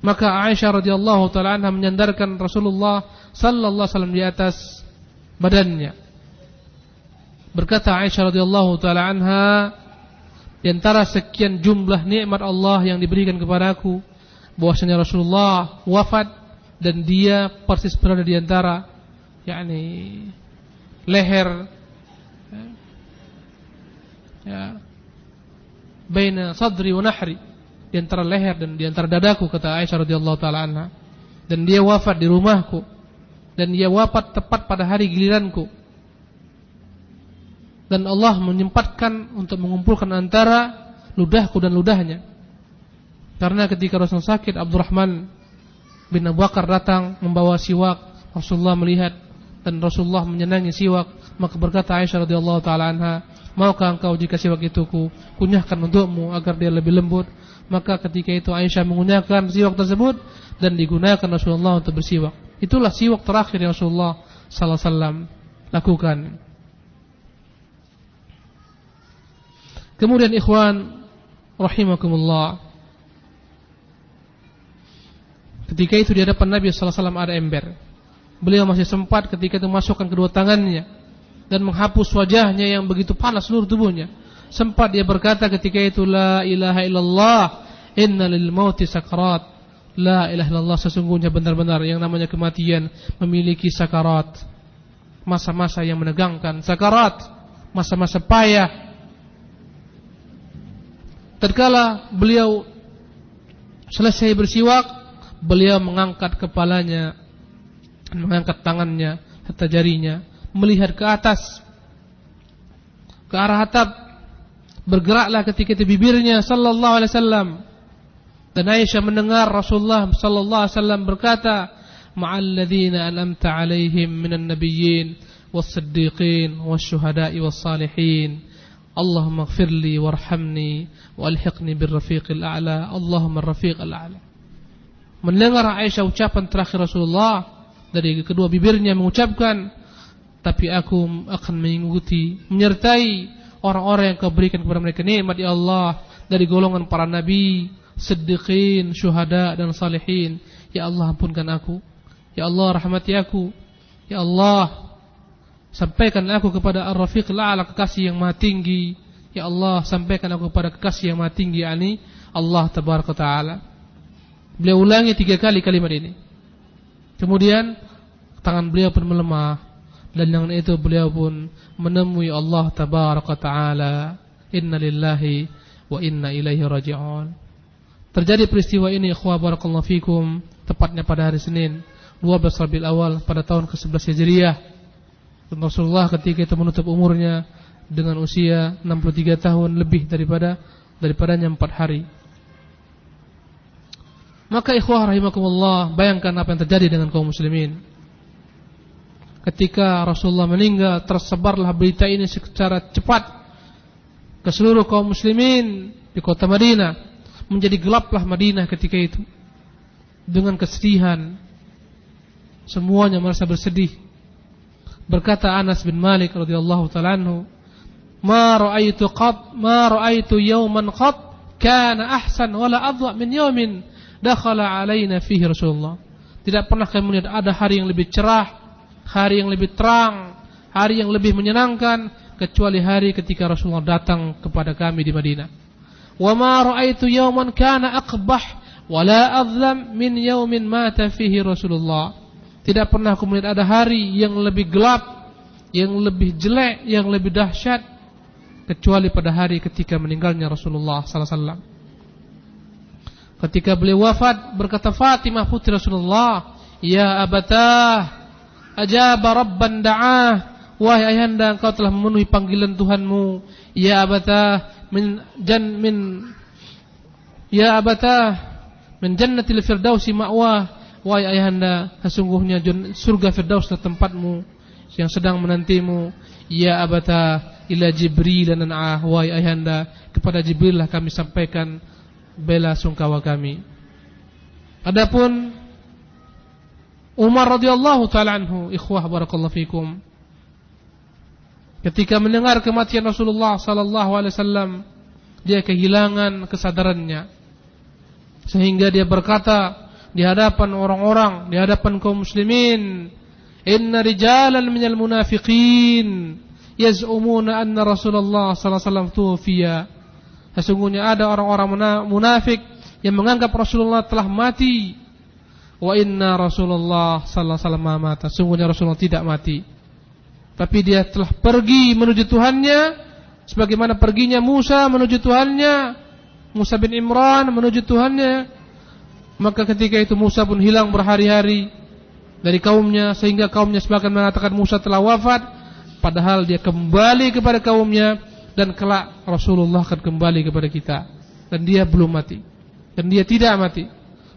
maka Aisyah radhiyallahu taala anha menyandarkan Rasulullah sallallahu alaihi wasallam di atas badannya. Berkata Aisyah radhiyallahu taala anha, di antara sekian jumlah nikmat Allah yang diberikan kepadaku, bahwasanya Rasulullah wafat dan dia persis berada di antara yakni leher ya baina sadri wa nahri di antara leher dan di antara dadaku kata Aisyah radhiyallahu taala anha dan dia wafat di rumahku dan dia wafat tepat pada hari giliranku dan Allah menyempatkan untuk mengumpulkan antara ludahku dan ludahnya Karena ketika Rasulullah sakit, Abdurrahman bin Abu Bakar datang membawa siwak. Rasulullah melihat dan Rasulullah menyenangi siwak. Maka berkata Aisyah radhiyallahu taala anha, "Maukah engkau jika siwak itu ku kunyahkan untukmu agar dia lebih lembut?" Maka ketika itu Aisyah mengunyahkan siwak tersebut dan digunakan Rasulullah untuk bersiwak. Itulah siwak terakhir yang Rasulullah sallallahu alaihi wasallam lakukan. Kemudian ikhwan rahimakumullah. Ketika itu di hadapan Nabi sallallahu alaihi wasallam ada ember. Beliau masih sempat ketika itu masukkan kedua tangannya dan menghapus wajahnya yang begitu panas seluruh tubuhnya. Sempat dia berkata ketika itu la ilaha illallah inna mauti sakarat. La ilaha illallah sesungguhnya benar-benar yang namanya kematian memiliki sakarat. Masa-masa yang menegangkan, sakarat, masa-masa payah. Tatkala beliau selesai bersiwak, beliau mengangkat kepalanya mengangkat tangannya serta jarinya melihat ke atas ke arah atap bergeraklah ketika itu bibirnya sallallahu alaihi wasallam dan Aisyah mendengar Rasulullah sallallahu alaihi wasallam berkata ma'al ladzina an'amta alaihim minan nabiyyin was-siddiqin wasyuhada'i was-salihin. Allahumma ighfirli warhamni walhiqni birrafiqil a'la. Allahumma ar-rafiqil a'la. Mendengar Aisyah ucapan terakhir Rasulullah dari kedua bibirnya mengucapkan tapi aku akan mengikuti menyertai orang-orang yang kau berikan kepada mereka nikmat ya Allah dari golongan para nabi, siddiqin, syuhada dan salihin. Ya Allah ampunkan aku. Ya Allah rahmati aku. Ya Allah sampaikan aku kepada Ar-Rafiq La'ala kekasih yang maha tinggi. Ya Allah sampaikan aku kepada kekasih yang maha tinggi yakni Allah tabaraka taala. Beliau ulangi tiga kali kalimat ini. Kemudian tangan beliau pun melemah dan dengan itu beliau pun menemui Allah tabaraka taala. Inna lillahi wa inna ilaihi raji'un. Terjadi peristiwa ini ikhwah barakallahu fikum tepatnya pada hari Senin 12 Rabiul Awal pada tahun ke-11 Hijriah. Rasulullah ketika itu menutup umurnya dengan usia 63 tahun lebih daripada daripadanya 4 hari. Maka ikhwah rahimakumullah, bayangkan apa yang terjadi dengan kaum muslimin. Ketika Rasulullah meninggal, tersebarlah berita ini secara cepat ke seluruh kaum muslimin di kota Madinah. Menjadi gelaplah Madinah ketika itu. Dengan kesedihan. Semuanya merasa bersedih. Berkata Anas bin Malik radhiyallahu taala anhu, "Ma ra'aitu qad ma ra'aitu yawman qad kana ahsan wala adwa min yawmin dakhala alaina fihi Rasulullah. Tidak pernah kami melihat ada hari yang lebih cerah, hari yang lebih terang, hari yang lebih menyenangkan kecuali hari ketika Rasulullah datang kepada kami di Madinah. Wa ma ra'aitu yawman kana aqbah wala azlam min yawmin mata fihi Rasulullah. Tidak pernah aku melihat ada hari yang lebih gelap, yang lebih jelek, yang lebih dahsyat kecuali pada hari ketika meninggalnya Rasulullah sallallahu alaihi wasallam. Ketika beliau wafat berkata Fatimah putri Rasulullah, "Ya abatah, ajaba rabban da'ah." Wahai ayahanda, engkau telah memenuhi panggilan Tuhanmu. Ya abatah min jan min Ya abatah min jannatil firdausi ma'wah. Wahai ayahanda, sesungguhnya surga Firdaus tempatmu yang sedang menantimu. Ya abatah ila Jibril dan ah wahai ayahanda, kepada Jibril lah kami sampaikan bela sungkawa kami. Adapun Umar radhiyallahu taala anhu, ikhwah barakallahu fikum. Ketika mendengar kematian Rasulullah sallallahu alaihi wasallam, dia kehilangan kesadarannya. Sehingga dia berkata di hadapan orang-orang, di hadapan kaum muslimin, "Inna rijalan minal munafiqin yaz'umuna anna Rasulullah sallallahu alaihi wasallam tuwfiya." Sesungguhnya ada orang-orang munafik yang menganggap Rasulullah telah mati. Wa inna Rasulullah sallallahu alaihi wasallam mata. Sesungguhnya Rasulullah tidak mati. Tapi dia telah pergi menuju Tuhannya sebagaimana perginya Musa menuju Tuhannya, Musa bin Imran menuju Tuhannya. Maka ketika itu Musa pun hilang berhari-hari dari kaumnya sehingga kaumnya sebagian mengatakan Musa telah wafat padahal dia kembali kepada kaumnya dan kelak Rasulullah akan kembali kepada kita dan dia belum mati. dan dia tidak mati.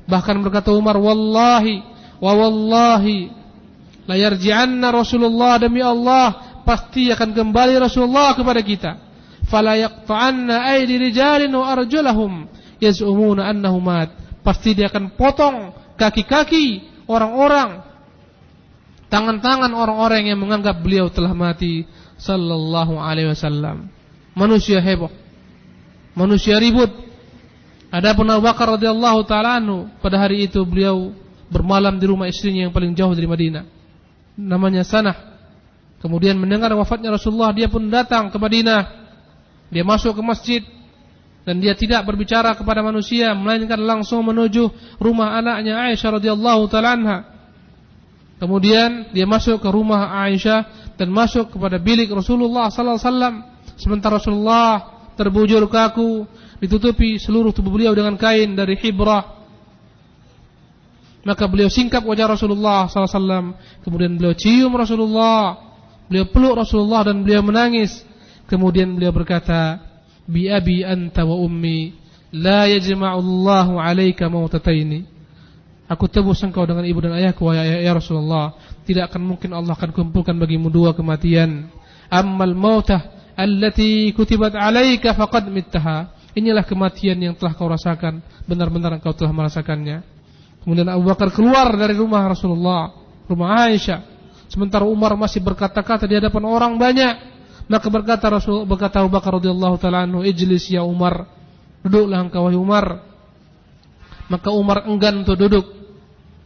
Bahkan berkata Umar, "Wallahi wa wallahi la yarji'anna Rasulullah demi Allah pasti akan kembali Rasulullah kepada kita. Fala yaqta'anna aydi rijalin wa arjulahum yaz'umuna annahu mat." Pasti dia akan potong kaki-kaki orang-orang tangan-tangan orang-orang yang menganggap beliau telah mati sallallahu alaihi wasallam. Manusia heboh. Manusia ribut Adapun Abu Bakar radhiyallahu taala pada hari itu beliau bermalam di rumah istrinya yang paling jauh dari Madinah. Namanya Sanah. Kemudian mendengar wafatnya Rasulullah, dia pun datang ke Madinah. Dia masuk ke masjid dan dia tidak berbicara kepada manusia melainkan langsung menuju rumah anaknya Aisyah radhiyallahu taala anha. Kemudian dia masuk ke rumah Aisyah dan masuk kepada bilik Rasulullah sallallahu alaihi wasallam sementara Rasulullah terbujur kaku ditutupi seluruh tubuh beliau dengan kain dari hibrah. Maka beliau singkap wajah Rasulullah SAW. Kemudian beliau cium Rasulullah. Beliau peluk Rasulullah dan beliau menangis. Kemudian beliau berkata, Bi abi anta wa ummi, la yajma'ullahu alaika mautataini. Aku tebus engkau dengan ibu dan ayahku ya, ya Rasulullah. Tidak akan mungkin Allah akan kumpulkan bagimu dua kematian. Ammal mautah allati kutibat alaika faqad mittaha. Inilah kematian yang telah kau rasakan Benar-benar engkau telah merasakannya Kemudian Abu Bakar keluar dari rumah Rasulullah Rumah Aisyah Sementara Umar masih berkata-kata di hadapan orang banyak Maka berkata Rasul berkata Abu Bakar radhiyallahu taala anhu, "Ijlis ya Umar." Duduklah engkau wahai Umar. Maka Umar enggan untuk duduk.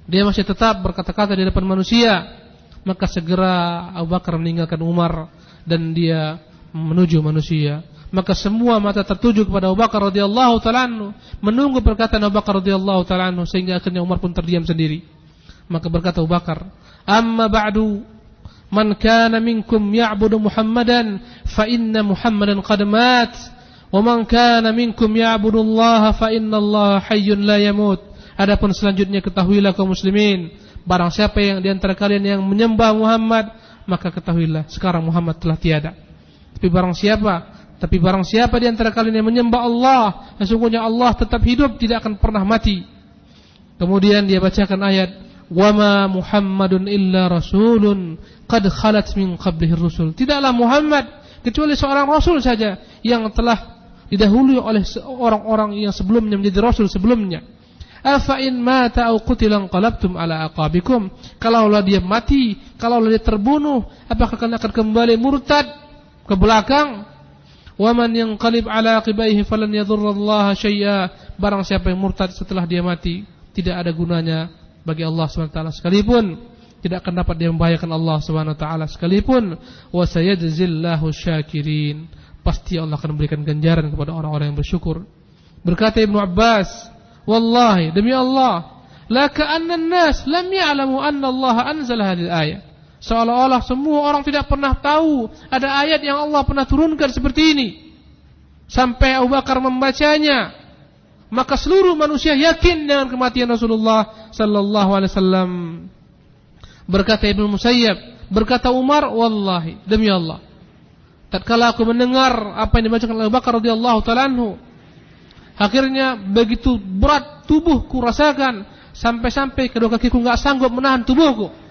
Dia masih tetap berkata-kata di hadapan manusia. Maka segera Abu Bakar meninggalkan Umar dan dia menuju manusia maka semua mata tertuju kepada Abu Bakar radhiyallahu taala menunggu perkataan Abu Bakar radhiyallahu taala sehingga akhirnya Umar pun terdiam sendiri. Maka berkata Abu Bakar amma ba'du man kana minkum ya'budu Muhammadan fa inna Muhammadan qad mat. Wa man kana minkum ya'budu Allah fa inna Allah hayyun la yamut. Adapun selanjutnya ketahuilah kaum muslimin barang siapa yang di antara kalian yang menyembah Muhammad maka ketahuilah sekarang Muhammad telah tiada. Tapi barang siapa tapi barang siapa di antara kalian yang menyembah Allah, sesungguhnya Allah tetap hidup, tidak akan pernah mati. Kemudian dia bacakan ayat, "Wama Muhammadun illa rasulun qad khalat min qablihi rusul." Tidaklah Muhammad kecuali seorang rasul saja yang telah didahului oleh orang-orang yang sebelumnya menjadi rasul sebelumnya. Afa in mata au qutila qalabtum ala aqabikum? Kalaulah dia mati, kalaulah dia terbunuh, apakah kalian akan kembali murtad ke belakang? Waman yang kalib ala akibaihi falan yadurrallaha syai'a. Barang siapa yang murtad setelah dia mati, tidak ada gunanya bagi Allah SWT sekalipun tidak akan dapat dia membahayakan Allah SWT sekalipun wa syakirin. Pasti Allah akan memberikan ganjaran kepada orang-orang yang bersyukur. Berkata Ibnu Abbas, "Wallahi demi Allah, la an-nas lam ya'lamu anna Allah anzala hadhihi ayat." Seolah-olah semua orang tidak pernah tahu ada ayat yang Allah pernah turunkan seperti ini. Sampai Abu Bakar membacanya, maka seluruh manusia yakin dengan kematian Rasulullah sallallahu alaihi wasallam. Berkata Ibnu Musayyab, berkata Umar, wallahi demi Allah. Tatkala aku mendengar apa yang dibacakan oleh Abu Bakar radhiyallahu taala akhirnya begitu berat tubuhku rasakan sampai-sampai kedua kakiku enggak sanggup menahan tubuhku.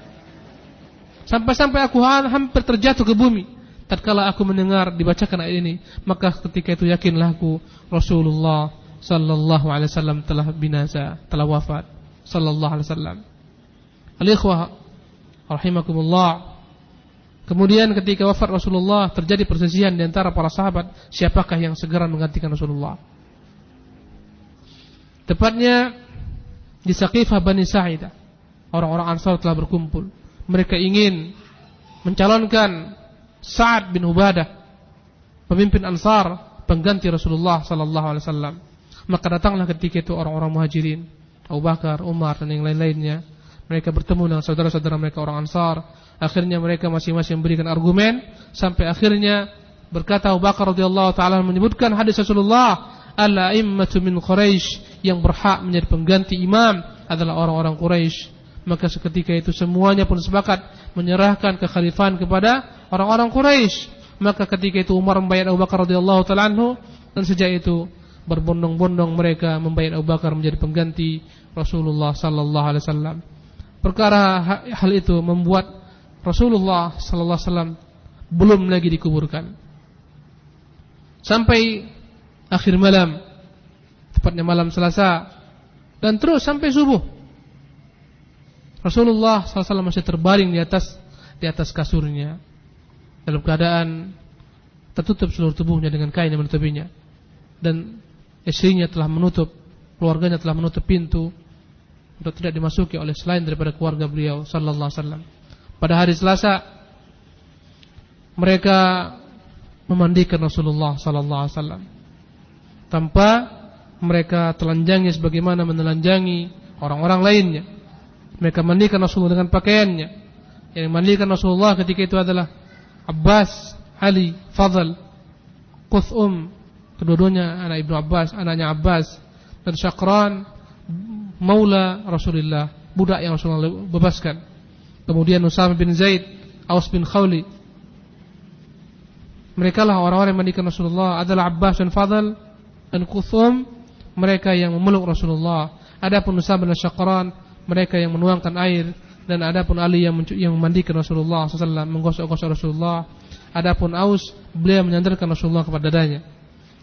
Sampai-sampai aku hampir terjatuh ke bumi. Tatkala aku mendengar dibacakan ayat ini, maka ketika itu yakinlah aku Rasulullah sallallahu alaihi wasallam telah binasa, telah wafat sallallahu alaihi wasallam. Al-ikhwah rahimakumullah. Kemudian ketika wafat Rasulullah terjadi perselisihan di antara para sahabat, siapakah yang segera menggantikan Rasulullah? Tepatnya di Saqifah Bani Sa'idah. Orang-orang Ansar telah berkumpul mereka ingin mencalonkan Sa'ad bin Ubadah pemimpin Ansar pengganti Rasulullah sallallahu alaihi wasallam. Maka datanglah ketika itu orang-orang Muhajirin, Abu Bakar, Umar dan yang lain-lainnya. Mereka bertemu dengan saudara-saudara mereka orang Ansar. Akhirnya mereka masing-masing memberikan argumen sampai akhirnya berkata Abu Bakar radhiyallahu taala menyebutkan hadis Rasulullah, "Al-a'immatu min Quraisy" yang berhak menjadi pengganti imam adalah orang-orang Quraisy maka seketika itu semuanya pun sepakat menyerahkan kekhalifahan kepada orang-orang Quraisy. Maka ketika itu Umar membayar Abu Bakar radhiyallahu taala anhu dan sejak itu berbondong-bondong mereka membayar Abu Bakar menjadi pengganti Rasulullah sallallahu alaihi wasallam. Perkara hal itu membuat Rasulullah sallallahu alaihi wasallam belum lagi dikuburkan. Sampai akhir malam, tepatnya malam Selasa dan terus sampai subuh. Rasulullah SAW masih terbaring di atas di atas kasurnya dalam keadaan tertutup seluruh tubuhnya dengan kain yang menutupinya dan istrinya telah menutup keluarganya telah menutup pintu untuk tidak dimasuki oleh selain daripada keluarga beliau sallallahu alaihi wasallam. Pada hari Selasa mereka memandikan Rasulullah sallallahu alaihi wasallam tanpa mereka telanjangi sebagaimana menelanjangi orang-orang lainnya. Mereka mandikan Rasulullah dengan pakaiannya. Yang mandikan Rasulullah ketika itu adalah Abbas, Ali, Fadl, Quthum, kedua-duanya anak Ibnu Abbas, anaknya Abbas dan Syakran maula Rasulullah, budak yang Rasulullah bebaskan. Kemudian Usama bin Zaid, Aus bin Khawli. Mereka lah orang-orang yang mandikan Rasulullah adalah Abbas dan Fadl dan Quthum mereka yang memeluk Rasulullah. Adapun Usama bin Syakran mereka yang menuangkan air dan adapun Ali yang yang memandikan Rasulullah SAW menggosok-gosok Rasulullah. Adapun Aus beliau menyandarkan Rasulullah kepada dadanya.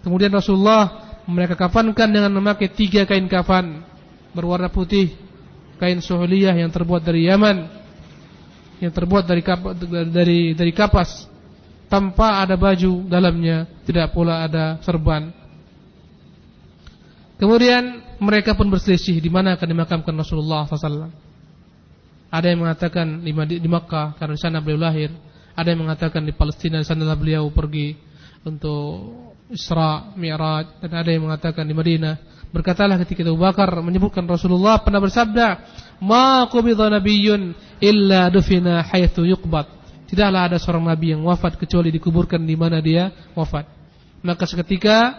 Kemudian Rasulullah mereka kafankan dengan memakai tiga kain kafan berwarna putih, kain suhuliyah yang terbuat dari Yaman, yang terbuat dari dari dari kapas tanpa ada baju dalamnya, tidak pula ada serban. Kemudian mereka pun berselisih di mana akan dimakamkan Rasulullah SAW. Ada yang mengatakan di, di Makkah karena di sana beliau lahir. Ada yang mengatakan di Palestina di sana beliau pergi untuk Isra, Mi'raj dan ada yang mengatakan di Madinah. Berkatalah ketika Abu Bakar menyebutkan Rasulullah pernah bersabda, "Ma qubidha nabiyyun illa dufina haitsu yuqbad." Tidaklah ada seorang nabi yang wafat kecuali dikuburkan di mana dia wafat. Maka seketika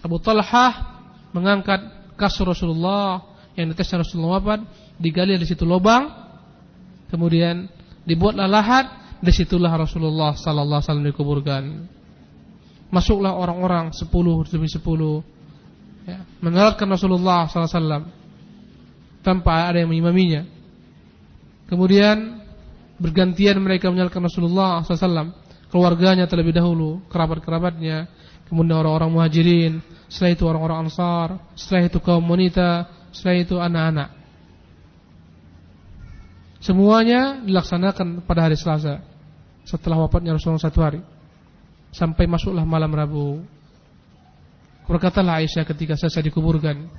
Abu Talhah mengangkat kasur Rasulullah yang di atasnya Rasulullah wafat, digali di situ lubang, kemudian dibuatlah lahat, di situlah Rasulullah sallallahu alaihi wasallam dikuburkan. Masuklah orang-orang sepuluh demi sepuluh, ya, menelatkan Rasulullah sallallahu alaihi wasallam tanpa ada yang mengimaminya. Kemudian bergantian mereka menyalakan Rasulullah SAW keluarganya terlebih dahulu kerabat-kerabatnya kemudian orang-orang muhajirin setelah itu orang-orang ansar, setelah itu kaum wanita, setelah itu anak-anak. Semuanya dilaksanakan pada hari Selasa setelah wafatnya Rasulullah satu hari. Sampai masuklah malam Rabu. Berkatalah Aisyah ketika selesai dikuburkan,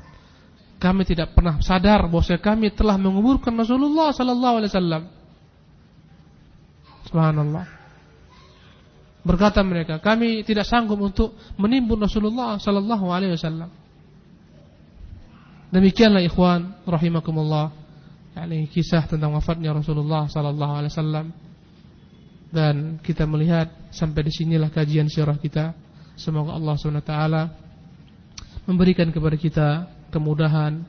kami tidak pernah sadar bahwa kami telah menguburkan Rasulullah sallallahu alaihi wasallam. Subhanallah. Berkata mereka, kami tidak sanggup untuk menimbun Rasulullah sallallahu alaihi wasallam. Demikianlah ikhwan rahimakumullah, yakni kisah tentang wafatnya Rasulullah sallallahu alaihi wasallam. Dan kita melihat sampai di sinilah kajian sirah kita. Semoga Allah taala memberikan kepada kita kemudahan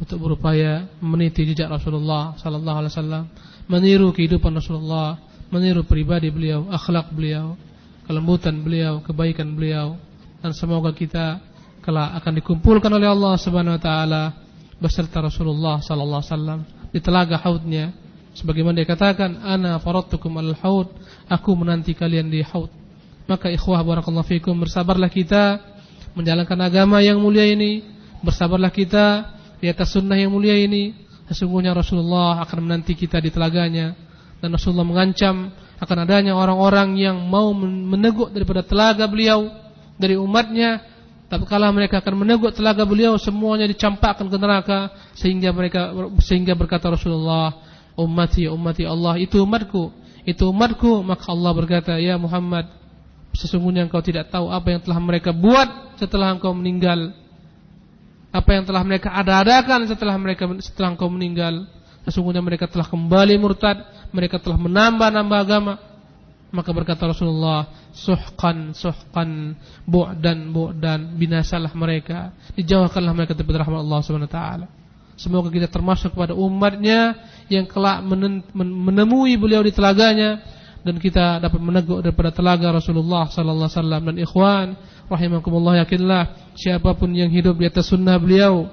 untuk berupaya meniti jejak Rasulullah sallallahu alaihi wasallam, meniru kehidupan Rasulullah, meniru pribadi beliau, akhlak beliau kelembutan beliau, kebaikan beliau. Dan semoga kita kelak akan dikumpulkan oleh Allah Subhanahu wa taala beserta Rasulullah sallallahu alaihi wasallam di telaga haudnya. Sebagaimana dia katakan ana faradtukum al haud. Aku menanti kalian di haud. Maka ikhwah barakallahu fikum bersabarlah kita menjalankan agama yang mulia ini. Bersabarlah kita di atas sunnah yang mulia ini. Sesungguhnya Rasulullah akan menanti kita di telaganya. Dan Rasulullah mengancam akan adanya orang-orang yang mau meneguk daripada telaga beliau dari umatnya. Tapi kalau mereka akan meneguk telaga beliau semuanya dicampakkan ke neraka sehingga mereka sehingga berkata Rasulullah ummati ummati Allah itu umatku itu umatku. Maka Allah berkata ya Muhammad sesungguhnya engkau tidak tahu apa yang telah mereka buat setelah engkau meninggal. Apa yang telah mereka ada-adakan setelah mereka setelah engkau meninggal. Sesungguhnya mereka telah kembali murtad, mereka telah menambah-nambah agama. Maka berkata Rasulullah, suhqan suhqan bu'dan bu'dan binasalah mereka, dijauhkanlah mereka dari rahmat Allah Subhanahu wa taala. Semoga kita termasuk kepada umatnya yang kelak menemui beliau di telaganya dan kita dapat meneguk daripada telaga Rasulullah sallallahu alaihi wasallam dan ikhwan rahimakumullah yakinlah siapa pun yang hidup di atas sunnah beliau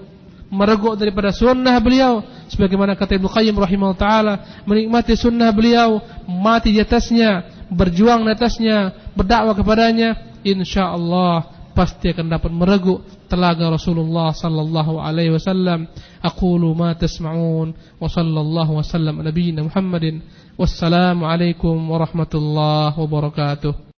mereguk daripada sunnah beliau. Sebagaimana kata Ibnu Qayyim rahimahullah taala menikmati sunnah beliau mati di atasnya berjuang di atasnya berdakwah kepadanya insyaallah pasti akan dapat mereguk telaga Rasulullah sallallahu alaihi wasallam. Aqulu ma tasma'un wa sallallahu wasallam nabiyina Muhammadin. Wassalamu alaikum warahmatullahi wabarakatuh